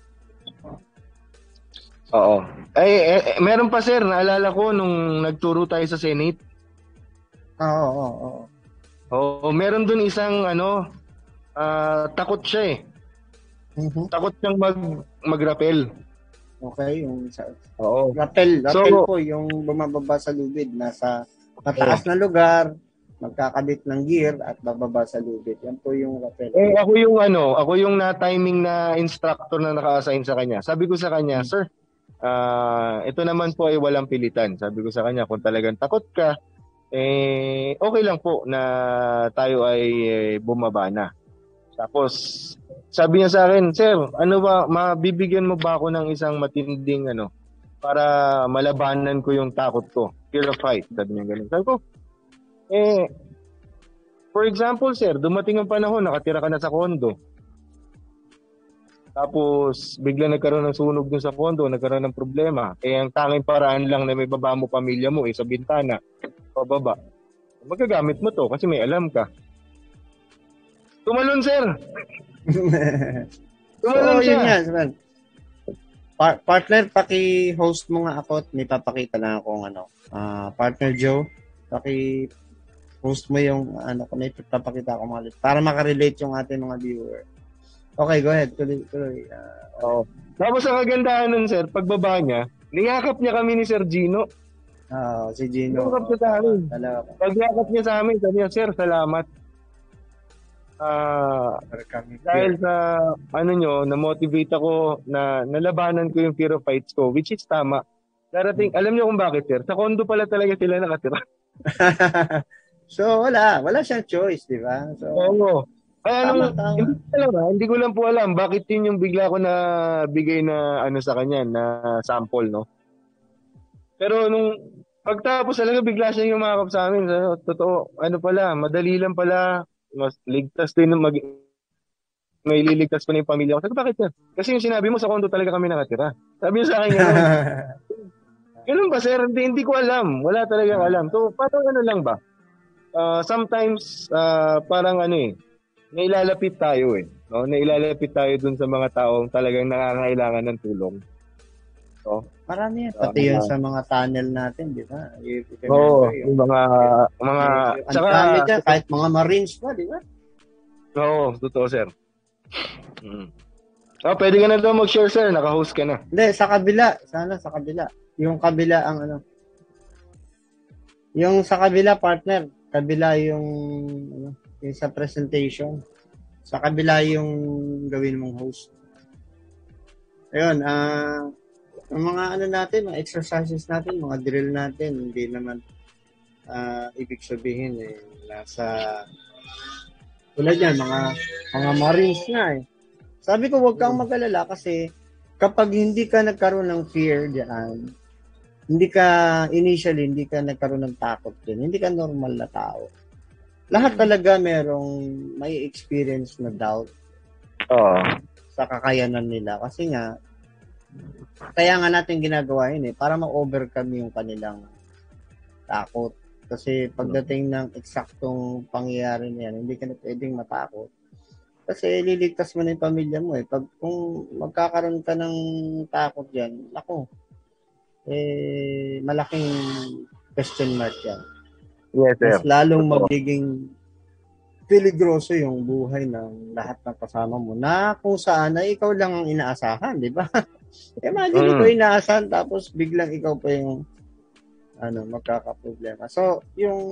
Oo. Ay, eh, eh, meron pa sir, naalala ko nung nagturo tayo sa Senate. Oo, oo, oo. Oo, meron dun isang ano, ah, takot siya eh. Mhm. Takot siyang mag mag-rappel. Okay, yung sa, Oo. rappel, rappel So- po, yung bumababa sa lubid, nasa mataas na lugar, magkakabit ng gear at bababa sa lubid. Yan po yung rappel. Eh, ako yung ano, ako yung na-timing na instructor na naka-assign sa kanya. Sabi ko sa kanya, sir, ah, ito naman po ay walang pilitan. Sabi ko sa kanya, kung talagang takot ka, eh, okay lang po na tayo ay eh, bumaba na. Tapos, sabi niya sa akin, sir, ano ba, mabibigyan mo ba ako ng isang matinding ano, para malabanan ko yung takot ko? Fear of height, sabi niya ganun. Sabi ko, eh, for example, sir, dumating ang panahon, nakatira ka na sa kondo. Tapos, bigla nagkaroon ng sunog dun sa kondo, nagkaroon ng problema. Eh, ang tanging paraan lang na may baba mo pamilya mo, eh, sa bintana, pababa. Magagamit mo to kasi may alam ka. Tumalon, sir! Tumalon so, siya! yun nga. Sir. Pa- partner, paki-host mo nga ako at may papakita na akong ano. ah partner Joe, paki-host mo yung ano ko, may papakita ako mga para makarelate yung ating mga viewer. Okay, go ahead. Tuloy, tuloy. Ah, Oo. Tapos ang kagandahan nun, sir, pagbaba niya, niyakap niya kami ni Sir Gino. ah, si Gino. Niyakap siya sa amin. Talaga. Pagyakap niya sa amin, sabi niya, Sir, salamat. Ah, kami. dahil sa ano nyo, na-motivate ako na nalabanan ko yung fear of heights ko, which is tama. Darating, alam niyo kung bakit, sir? Sa condo pala talaga sila nakatira. so, wala. Wala siyang choice, di ba? So, Oo. Nung, tama. hindi ko alam, hindi ko lang po alam bakit yun yung bigla ko na bigay na ano sa kanya, na sample, no? Pero nung pagtapos talaga bigla siya yung umakap sa amin. So, totoo, ano pala, madali lang pala, mas ligtas din mag may liligtas pa na yung pamilya ko. Sabi, bakit yan? Kasi yung sinabi mo, sa kondo talaga kami nakatira. Sabi niya sa akin. Ganun ba, sir? Hindi, hindi ko alam. Wala talagang alam. So, parang ano lang ba? Ah, sometimes, ah, parang ano eh, nailalapit tayo eh. No? Nailalapit tayo dun sa mga taong talagang nangangailangan ng tulong. Marami yan. Pati yun sa mga tunnel natin, di ba? Oo, yun. yung mga, mga, Ang dami dyan, kahit mga Marines pa, di ba? oo, totoo, sir. Mm. Oh, pwede ka na daw mag-share, sir. Naka-host ka na. Hindi, sa kabila. Sana sa kabila. Yung kabila ang ano. Yung sa kabila, partner. Kabila yung, ano, yung sa presentation. sa kabila yung gawin mong host. Ayun, ah, uh, mga ano natin, mga exercises natin, mga drill natin, hindi naman uh, ibig sabihin eh, nasa tulad yan, mga, mga marines nga eh. Sabi ko, huwag kang magalala kasi kapag hindi ka nagkaroon ng fear diyan, hindi ka initially hindi ka nagkaroon ng takot din, hindi ka normal na tao. Lahat talaga merong may experience na doubt. Oo. Sa kakayanan nila kasi nga kaya nga natin ginagawa yun eh para ma-overcome yung kanilang takot. Kasi pagdating ng eksaktong pangyayari na yan, hindi ka na pwedeng matakot. Kasi liligtas mo na yung pamilya mo eh. Pag kung magkakaroon ka ng takot yan, ako, eh, malaking question mark yan. Yes, sir. Mas lalong magiging peligroso yung buhay ng lahat ng kasama mo na kung saan ay ikaw lang ang inaasahan, di ba? Imagine mm. ikaw inaasahan tapos biglang ikaw pa yung ano, magkakaproblema. So, yung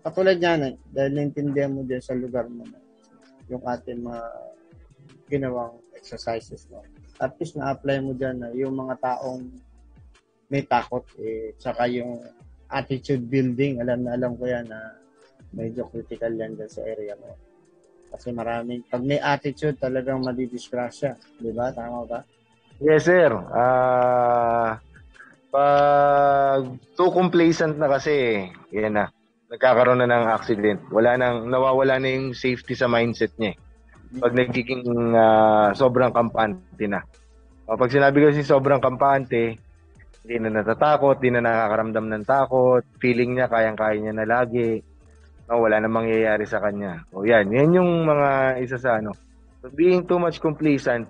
katulad niyan, eh, dahil naintindihan mo din sa lugar mo na yung ating mga ginawang exercises, no? At least na-apply mo dyan na yung mga taong may takot, eh, saka yung attitude building, alam na alam ko yan na medyo critical yan dyan sa area mo. Kasi maraming, pag may attitude, talagang madidisgrasya. Di ba? Tama ba? Yes, sir. Ah... Uh pag too complacent na kasi, yan na. Nagkakaroon na ng accident. Wala nang, nawawala na yung safety sa mindset niya. Eh. Pag nagiging uh, sobrang kampante na. Pag sinabi kasi sobrang kampante, hindi na natatakot, hindi na nakakaramdam ng takot, feeling niya kayang-kaya niya na lagi. No, wala na mangyayari sa kanya. O yan, yan yung mga isa sa ano. So, being too much complacent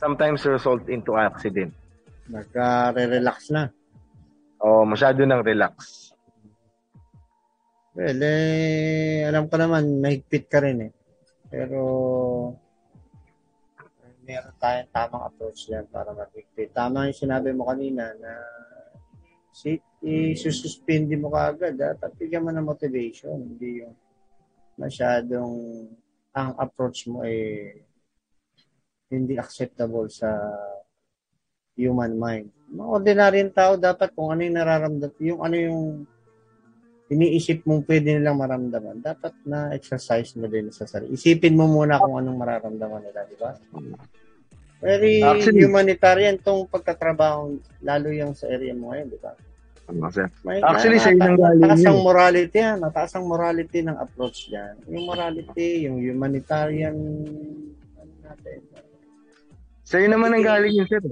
sometimes result into accident. Nagka-relax na. Oo, oh, masyado nang relax. Well, eh, alam ko naman, mahigpit ka rin eh. Pero, meron tayong tamang approach yan para mahigpit. Tama yung sinabi mo kanina na si, isususpindi mo kaagad at bigyan mo ng motivation. Hindi yung masyadong ang approach mo eh hindi acceptable sa human mind. Mga ordinaryong tao dapat kung ano yung nararamdaman, yung ano yung iniisip mong pwede nilang maramdaman, dapat na exercise mo din sa sarili. Isipin mo muna kung anong mararamdaman nila, di ba? Very Actually, humanitarian tong pagtatrabaho, lalo yung sa area mo ngayon, di ba? May, Actually, sa inang galing Mataas ang morality yan. Mataas ang morality ng approach yan. Yung morality, yung humanitarian, ano natin. Sa'yo naman ang galing yun, sir.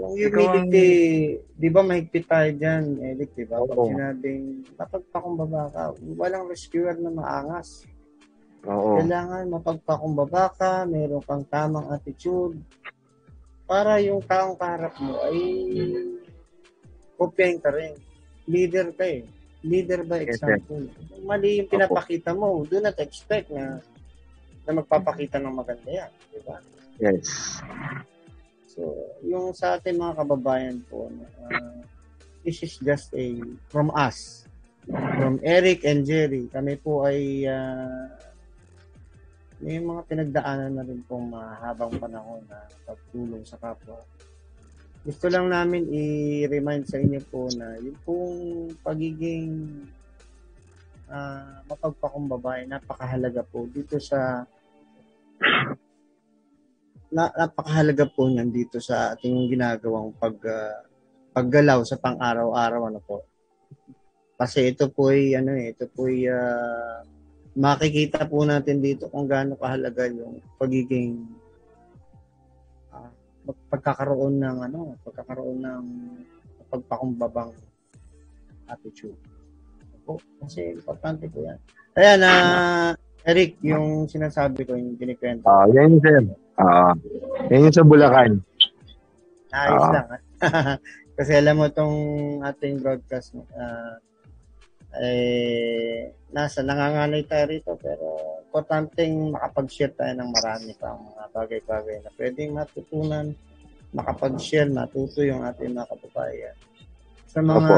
Yung humidity, ang... di ba mahigpit tayo dyan, Eric, di ba? Pag sinabing, mapagpakumbaba ka, walang rescuer na maangas. Oo. Kailangan mapagpakumbaba ka, meron kang tamang attitude, para yung taong kaharap mo ay kopyahin ka rin. Leader ka eh. Leader by example. Yes, mali yung pinapakita mo, do not expect na na magpapakita ng maganda yan. Di ba? Yes. So, yung sa ating mga kababayan po, uh, this is just a, from us, from Eric and Jerry, kami po ay uh, may mga pinagdaanan na rin pong mahabang panahon na pagtulong sa kapwa. Gusto lang namin i-remind sa inyo po na yung pong pagiging uh, mapagpakumbaba ay napakahalaga po dito sa na, napakahalaga po niyan dito sa ating ginagawang pag uh, paggalaw sa pang-araw-araw ano po. Kasi ito po ay ano eh, ito po ay uh, makikita po natin dito kung gaano kahalaga yung pagiging uh, pagkakaroon ng ano, pagkakaroon ng pagpakumbabang attitude. Po, kasi importante po yan. Kaya na uh, Eric, yung sinasabi ko, yung kinikwento. Ah, uh, yan sir. Oo. Uh, yan yung sa Bulacan. Ayos uh, lang. Kasi alam mo tong ating broadcast uh, eh, nasa nanganganay tayo rito pero importanteng makapag-share tayo ng marami pang mga bagay-bagay na pwedeng matutunan, makapag-share, matuto yung ating mga kababayan. Sa mga Opo.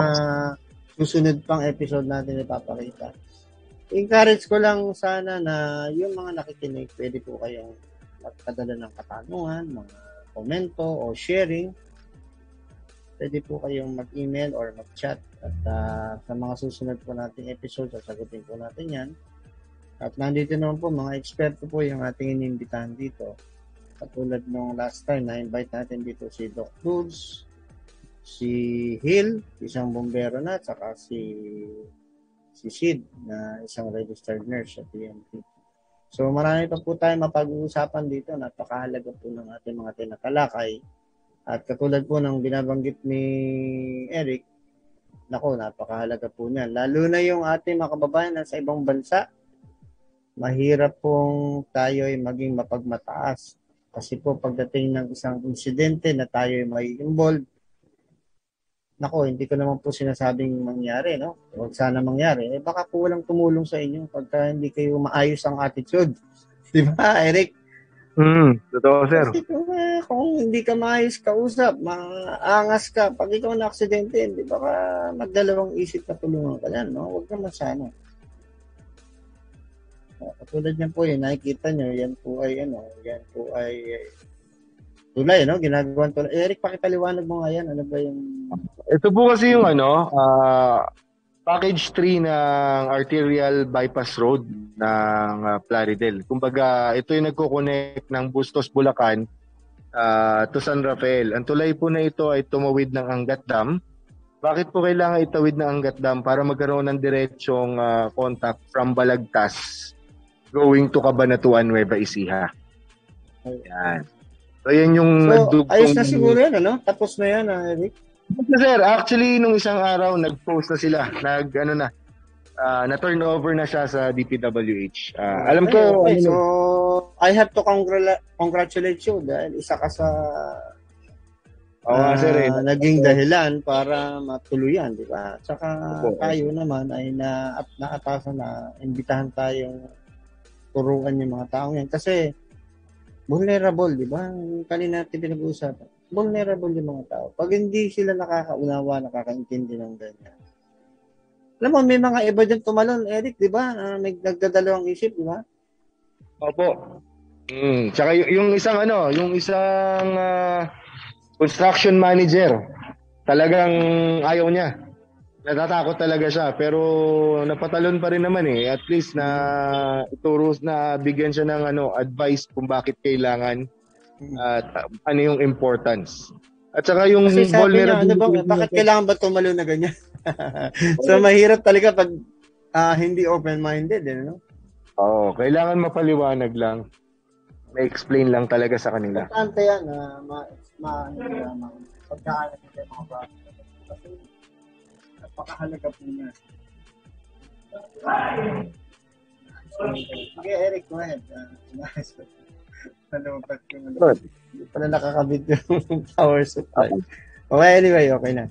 susunod pang episode natin ipapakita. encourage ko lang sana na yung mga nakikinig, pwede po kayong magpadala ng katanungan, mga komento o sharing. Pwede po kayong mag-email or mag-chat at uh, sa mga susunod po nating episode, sasagutin po natin yan. At nandito naman po mga eksperto po yung ating inimbitahan dito. Katulad nung last time, na-invite natin dito si Doc Dulce, si Hill, isang bombero na, at saka si si Sid na isang registered nurse sa PNP. So marami pa po tayong mapag-uusapan dito. Napakahalaga po ng ating mga tinatalakay. At katulad po ng binabanggit ni Eric, nako, napakahalaga po niyan. Lalo na yung ating mga kababayan na sa ibang bansa, mahirap pong tayo ay maging mapagmataas. Kasi po pagdating ng isang insidente na tayo ay may involved, nako, hindi ko naman po sinasabing mangyari, no? Huwag sana mangyari. Eh, baka po walang tumulong sa inyo pagka hindi kayo maayos ang attitude. Di ba, Eric? Mm, totoo, sir. Kasi kung, eh, kung hindi ka maayos kausap, maangas ka, pag ikaw na aksidente, hindi ba ka magdalawang isip na tulungan ka yan, no? Huwag naman sana. Katulad niyan po yun, nakikita nyo, yan po ay, ano, yan po ay tulay, no? Ginagawa tulay. Eric, pakipaliwanag mo nga yan. Ano ba yung... Ito po kasi yung ano, uh, package 3 ng arterial bypass road ng uh, Plaridel. Kumbaga, ito yung nagko-connect ng Bustos, Bulacan uh, to San Rafael. Ang tulay po na ito ay tumawid ng Angat Dam. Bakit po kailangan itawid ng Angat Dam? Para magkaroon ng diretsong uh, contact from Balagtas going to Cabanatuan, Nueva Ecija. Yan. So, yan yung so, nagdugtong... ayos na siguro yan, ano? Tapos na yan, ah, Eric? Sir, actually, nung isang araw, nag-post na sila. Nag, ano na, uh, na-turn over na siya sa DPWH. Uh, ah, alam ko... Okay, ano, so, I have to congr- congratulate you dahil isa ka sa Oo uh, sir. Eh. naging dahilan para matuloy yan, di ba? Tsaka okay. tayo naman ay na, naatasan na imbitahan tayong turuan yung mga taong yan. Kasi vulnerable, di ba? Kanina natin pinag-uusapan. Vulnerable yung mga tao. Pag hindi sila nakakaunawa, nakakaintindi ng ganyan. Alam mo, may mga iba dyan tumalon, Eric, di ba? Uh, nagdadalawang isip, di ba? Opo. Mm, tsaka y- yung isang ano, yung isang uh, construction manager, talagang ayaw niya natatakot talaga siya pero napatalon pa rin naman eh at least na ituro na bigyan siya ng ano advice kung bakit kailangan at uh, ano yung importance at saka yung Kasi sabi niya, ano ba, bakit kailangan ba tumalo na ganyan? so mahirap talaga pag uh, hindi open-minded, eh, no? Oo, kailangan mapaliwanag lang. May explain lang talaga sa kanila. Importante yan na uh, ma, ma, ma, ma pagkaalam ng mga bata. Kasi napakahalaga po niya. Sige, Eric, go ahead. Uh, Nalumpat ko. Hindi pala nakakabit yung power supply. Okay, anyway, okay na.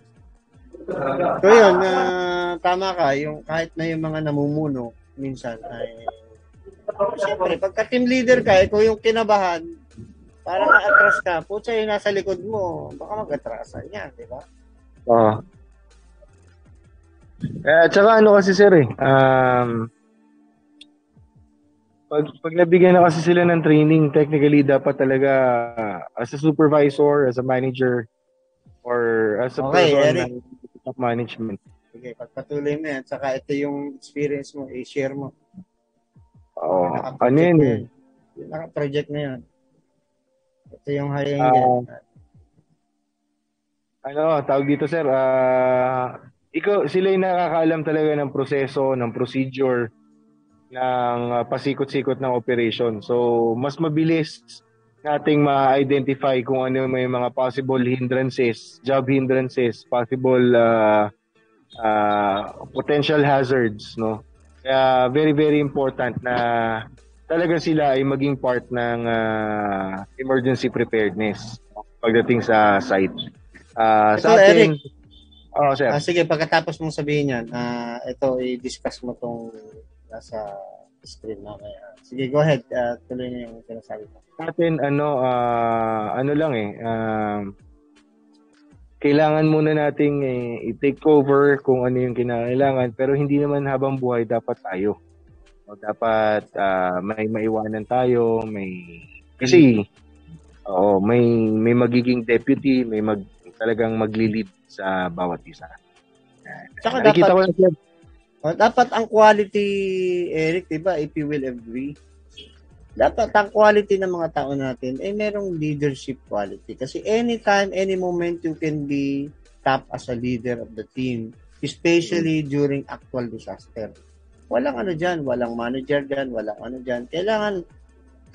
So yun, uh, tama ka, yung kahit na yung mga namumuno, minsan ay Siyempre, pagka team leader ka, ikaw yung kinabahan, parang na-atras ka, putsa yung nasa likod mo, baka mag-atrasan yan, di ba? Oo. Uh, eh, at saka ano kasi sir eh, um, pag, pag nabigyan na kasi sila ng training, technically dapat talaga uh, as a supervisor, as a manager, or as a okay, person of management. Okay, pagpatuloy mo yan, saka ito yung experience mo, i-share mo. Oo. Oh, ano yun? Yung naka-project na yan. Ito yung high uh, Ano, tawag dito sir, uh, ikaw, sila yung nakakaalam talaga ng proseso, ng procedure, ng uh, pasikot-sikot ng operation. So, mas mabilis nating ma-identify kung ano may mga possible hindrances, job hindrances, possible uh, uh, potential hazards, no? Kaya very very important na talaga sila ay maging part ng uh, emergency preparedness pagdating sa site. Uh, sa atin, Eric, Oh, sir. Uh, sige, pagkatapos mong sabihin yan, uh, ito, i-discuss mo tong nasa screen mamaya. Sige, go ahead. Uh, tuloy na yung sinasabi mo. Atin, ano, uh, ano lang eh, uh, kailangan muna nating eh, i-take over kung ano yung kinakailangan pero hindi naman habang buhay dapat tayo. O dapat uh, may maiwanan tayo, may kasi oo, may may magiging deputy, may mag talagang magli-lead sa bawat isa. Saka dapat, ko na, oh, dapat ang quality, Eric, di ba, if you will agree, dapat ang quality ng mga tao natin ay eh, merong leadership quality. Kasi anytime, any moment, you can be top as a leader of the team, especially mm-hmm. during actual disaster. Walang ano dyan, walang manager dyan, walang ano dyan. Kailangan,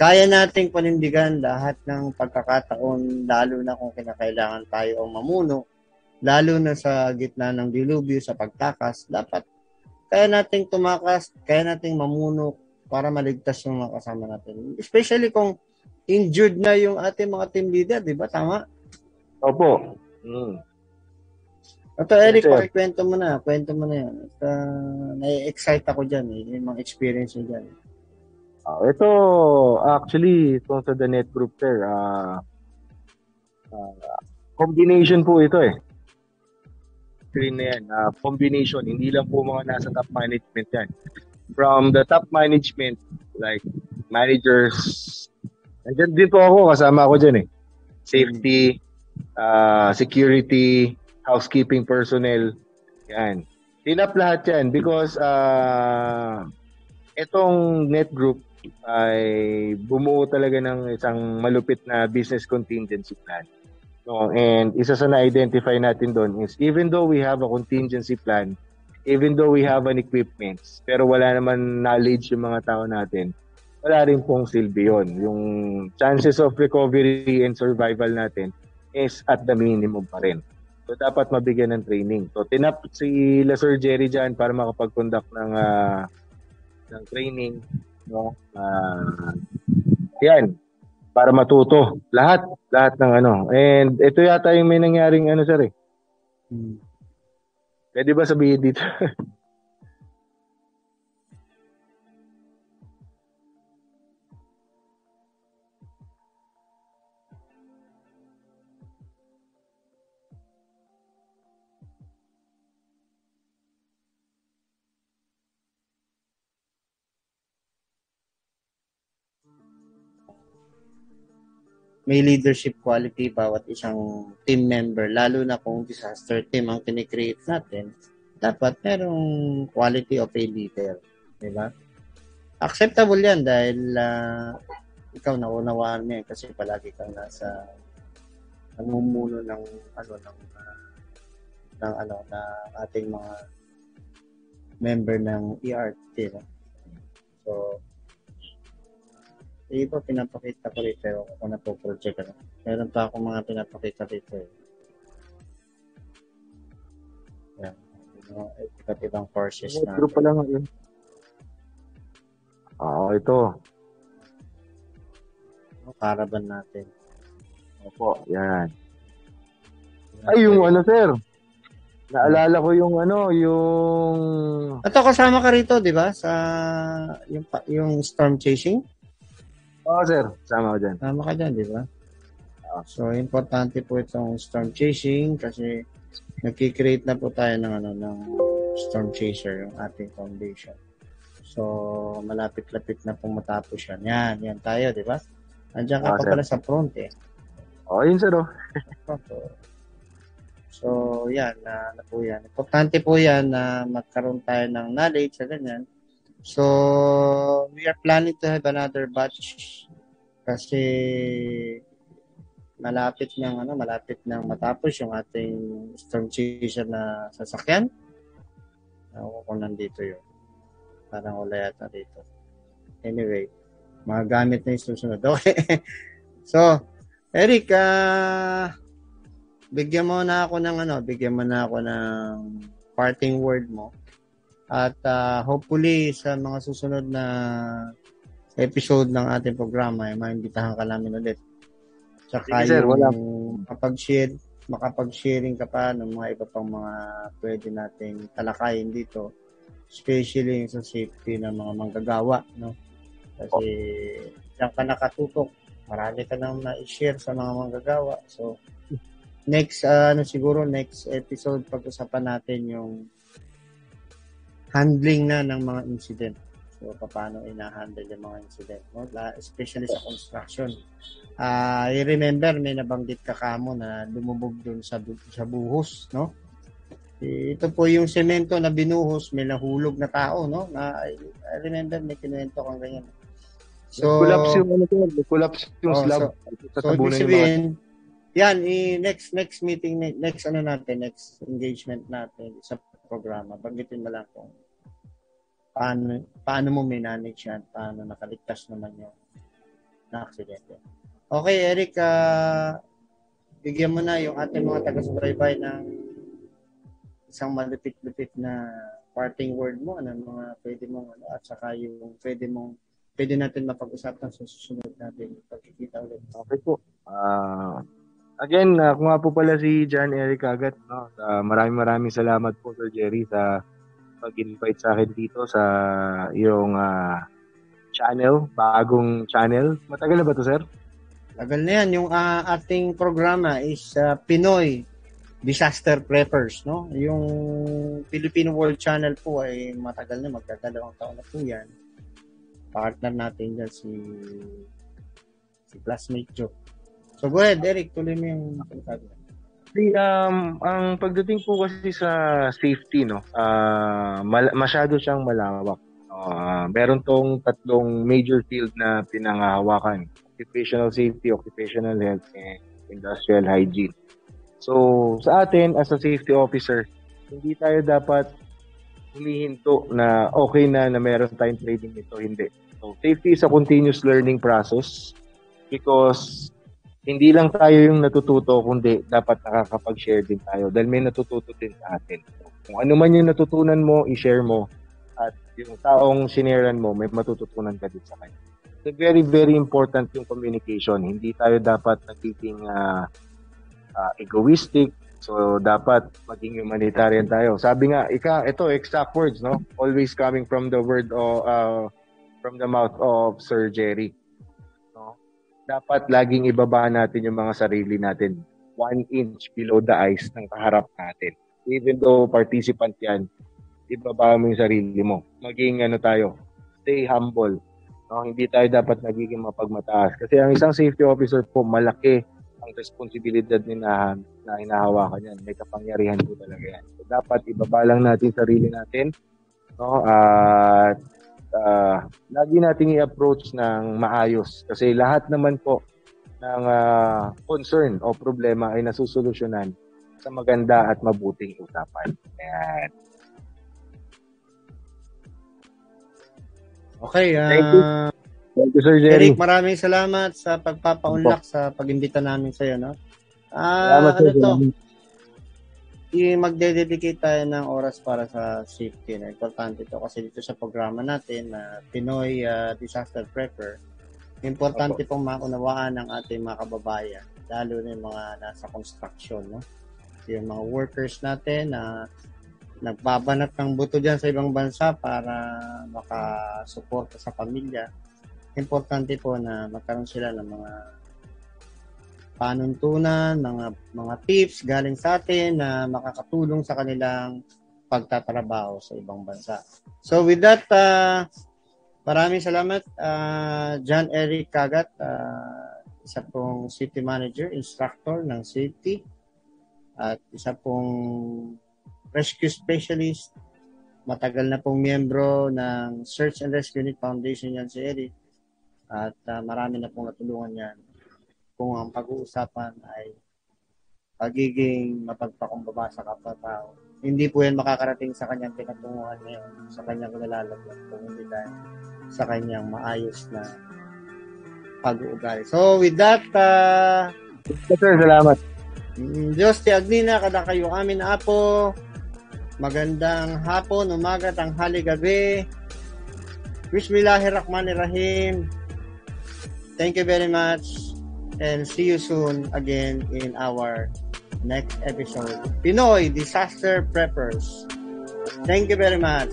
kaya nating panindigan lahat ng pagkakataon, lalo na kung kinakailangan tayo ang mamuno, lalo na sa gitna ng dilubyo, sa pagtakas, dapat kaya nating tumakas, kaya nating mamuno para maligtas yung mga kasama natin. Especially kung injured na yung ating mga team leader, di ba? Tama? Opo. Mm. Ito, Eric, yes, pakikwento mo na. Kwento mo na yan. At, uh, na-excite ako dyan. Eh, yung mga experience mo dyan. Uh, ito, actually, sa The Net Group, sir. Uh, uh, combination po ito eh. Screen na yan. Uh, combination. Hindi lang po mga nasa top management yan. From the top management, like managers, nandiyan din po ako, kasama ako dyan eh. Safety, uh, security, housekeeping personnel. Yan. Tinap lahat yan because uh, itong net group ay bumuo talaga ng isang malupit na business contingency plan. No, and isa sa na-identify natin doon is even though we have a contingency plan, even though we have an equipment, pero wala naman knowledge yung mga tao natin, wala rin pong silbi yun. Yung chances of recovery and survival natin is at the minimum pa rin. So, dapat mabigyan ng training. So, tinap si La Jerry dyan para makapag-conduct ng, uh, ng training. No? Uh, yan. Para matuto. Lahat. Lahat ng ano. And ito yata yung may nangyaring ano, sir eh. Hmm. Pwede ba sabihin dito? may leadership quality bawat isang team member, lalo na kung disaster team ang kinikreate natin, dapat merong quality of a leader. Di ba? Acceptable yan dahil uh, ikaw naunawaan mo kasi palagi kang nasa namumuno ng ano ng uh, ng ano na ating mga member ng ERT. No? So, iba pinapakita ko rito pero kung na po project ano. Meron pa akong mga pinapakita rito eh. Yan. Iba't ibang courses na. Group pa lang yun. Oo, ito. Caravan natin. Opo, yan. Ay, yung ano, sir. Naalala ko yung ano, yung... Ito kasama ka rito, di ba? Sa yung, yung storm chasing? Oo, oh, sir. Sama ko dyan. Sama ka dyan, di ba? So, importante po itong storm chasing kasi nagkikreate na po tayo ng, ano, ng storm chaser, yung ating foundation. So, malapit-lapit na po matapos yan. Yan, yan tayo, di ba? Andiyan ka oh, pa sir. pala sa front eh. Oo, oh, yun sir, oh. so, yan, na, na po yan. Importante po yan na magkaroon tayo ng knowledge sa ganyan So, we are planning to have another batch kasi malapit nang ano, malapit nang matapos yung ating storm chaser na sasakyan. Ako kung nandito yun. Parang wala yata dito. Anyway, mga gamit na yung susunod. Okay. so, Eric, uh, bigyan mo na ako ng ano, bigyan mo na ako ng parting word mo at uh, hopefully sa mga susunod na episode ng ating programa ay maimbitahan ka namin ulit. Tsaka Sige, sir, wala. makapag-share, makapag-sharing ka pa ng mga iba pang mga pwede nating talakayin dito. Especially sa safety ng mga manggagawa. No? Kasi oh. diyan ka nakatutok. Marami ka nang na-share sa mga manggagawa. So, next, uh, ano siguro, next episode, pag-usapan natin yung handling na ng mga incident. So, paano ina-handle yung mga incident, no? especially sa construction. Uh, I-remember, may nabanggit ka kamo na lumubog dun sa, sa buhos, no? Ito po yung semento na binuhos, may nahulog na tao, no? Na, I, I remember, may kinuwento kang ganyan. So, collapse yung ano to, collapse yung oh, slab. So, so ibig sabihin, yan, i next next meeting, next ano natin, next engagement natin sa programa, banggitin mo lang kung paano, paano mo minanage yan, paano nakaligtas naman yung na aksidente. Okay, Eric, uh, bigyan mo na yung ating mga taga-subaybay ng isang malupit-lupit na parting word mo, ano mga pwede mong ano, at saka yung pwede mong pwede natin mapag-usapan sa susunod natin pagkikita ulit. Okay po. Uh, again, uh, kung nga po pala si John Eric Agat, no, uh, maraming maraming salamat po Sir Jerry sa pag-invite sa akin dito sa iyong uh, channel, bagong channel. Matagal na ba to, sir? Tagal na yan. Yung uh, ating programa is uh, Pinoy Disaster Preppers. No? Yung Filipino World Channel po ay matagal na, magdadalawang taon na po yan. Partner natin dyan si si classmate Joe. So go ahead, Eric, tuloy mo yung sinasabi um, ang pagdating po kasi sa safety, no, uh, mal- masyado siyang malawak. Uh, meron tong tatlong major field na pinangahawakan. Occupational safety, occupational health, and industrial hygiene. So, sa atin, as a safety officer, hindi tayo dapat humihinto na okay na na meron tayong training nito. Hindi. So, safety is a continuous learning process because hindi lang tayo yung natututo, kundi dapat nakakapag-share din tayo dahil may natututo din sa atin. Kung ano man yung natutunan mo, i-share mo at yung taong sineran mo, may matututunan ka din sa kanya. So very, very important yung communication. Hindi tayo dapat nagiging uh, uh, egoistic. So, dapat maging humanitarian tayo. Sabi nga, ika, ito, exact words, no? Always coming from the word of, uh, from the mouth of Sir Jerry dapat laging ibaba natin yung mga sarili natin one inch below the ice ng kaharap natin. Even though participant yan, ibaba mo yung sarili mo. Maging ano tayo, stay humble. No? Hindi tayo dapat nagiging mapagmataas. Kasi ang isang safety officer po, malaki ang responsibilidad na, na hinahawakan yan. May kapangyarihan po talaga yan. So, dapat ibaba lang natin sarili natin. No? At uh, lagi nating i-approach ng maayos kasi lahat naman po ng uh, concern o problema ay nasusolusyonan sa maganda at mabuting usapan. Ayan. Okay. Uh, Thank you. Thank you, Sir Jerry. Eric, maraming salamat sa pagpapaunlak sa pagimbita namin sa iyo. No? Uh, salamat, ano to? Magde-dedicate tayo ng oras para sa safety. Na importante to kasi dito sa programa natin na uh, Pinoy uh, Disaster Prepper, importante pong maunawaan ng ating mga kababayan, lalo na yung mga nasa construction, no? Yung mga workers natin na uh, nagbabanat ng buto dyan sa ibang bansa para makasuporta sa pamilya. Importante po na magkaroon sila ng mga panuntunan, mga mga tips galing sa atin na makakatulong sa kanilang pagtatrabaho sa ibang bansa. So with that, uh, maraming salamat uh, John Eric Kagat, uh, isa pong city manager, instructor ng safety at isa pong rescue specialist. Matagal na pong miyembro ng Search and Rescue Unit Foundation yan si Eric at uh, marami na pong natulungan yan kung ang pag-uusapan ay pagiging mapagpakumbaba sa kapwa-tao. Hindi po yan makakarating sa kanyang pinatunguhan ngayon, sa kanyang nilalagyan, kung hindi dahil sa kanyang maayos na pag-uugali. So, with that, uh, Sir, salamat. Mm, Diyos ti Agnina, kada kayo amin apo. Magandang hapon, umaga, tanghali, gabi. Bismillahirrahmanirrahim. Thank you very much and see you soon again in our next episode. Pinoy Disaster Preppers. Thank you very much.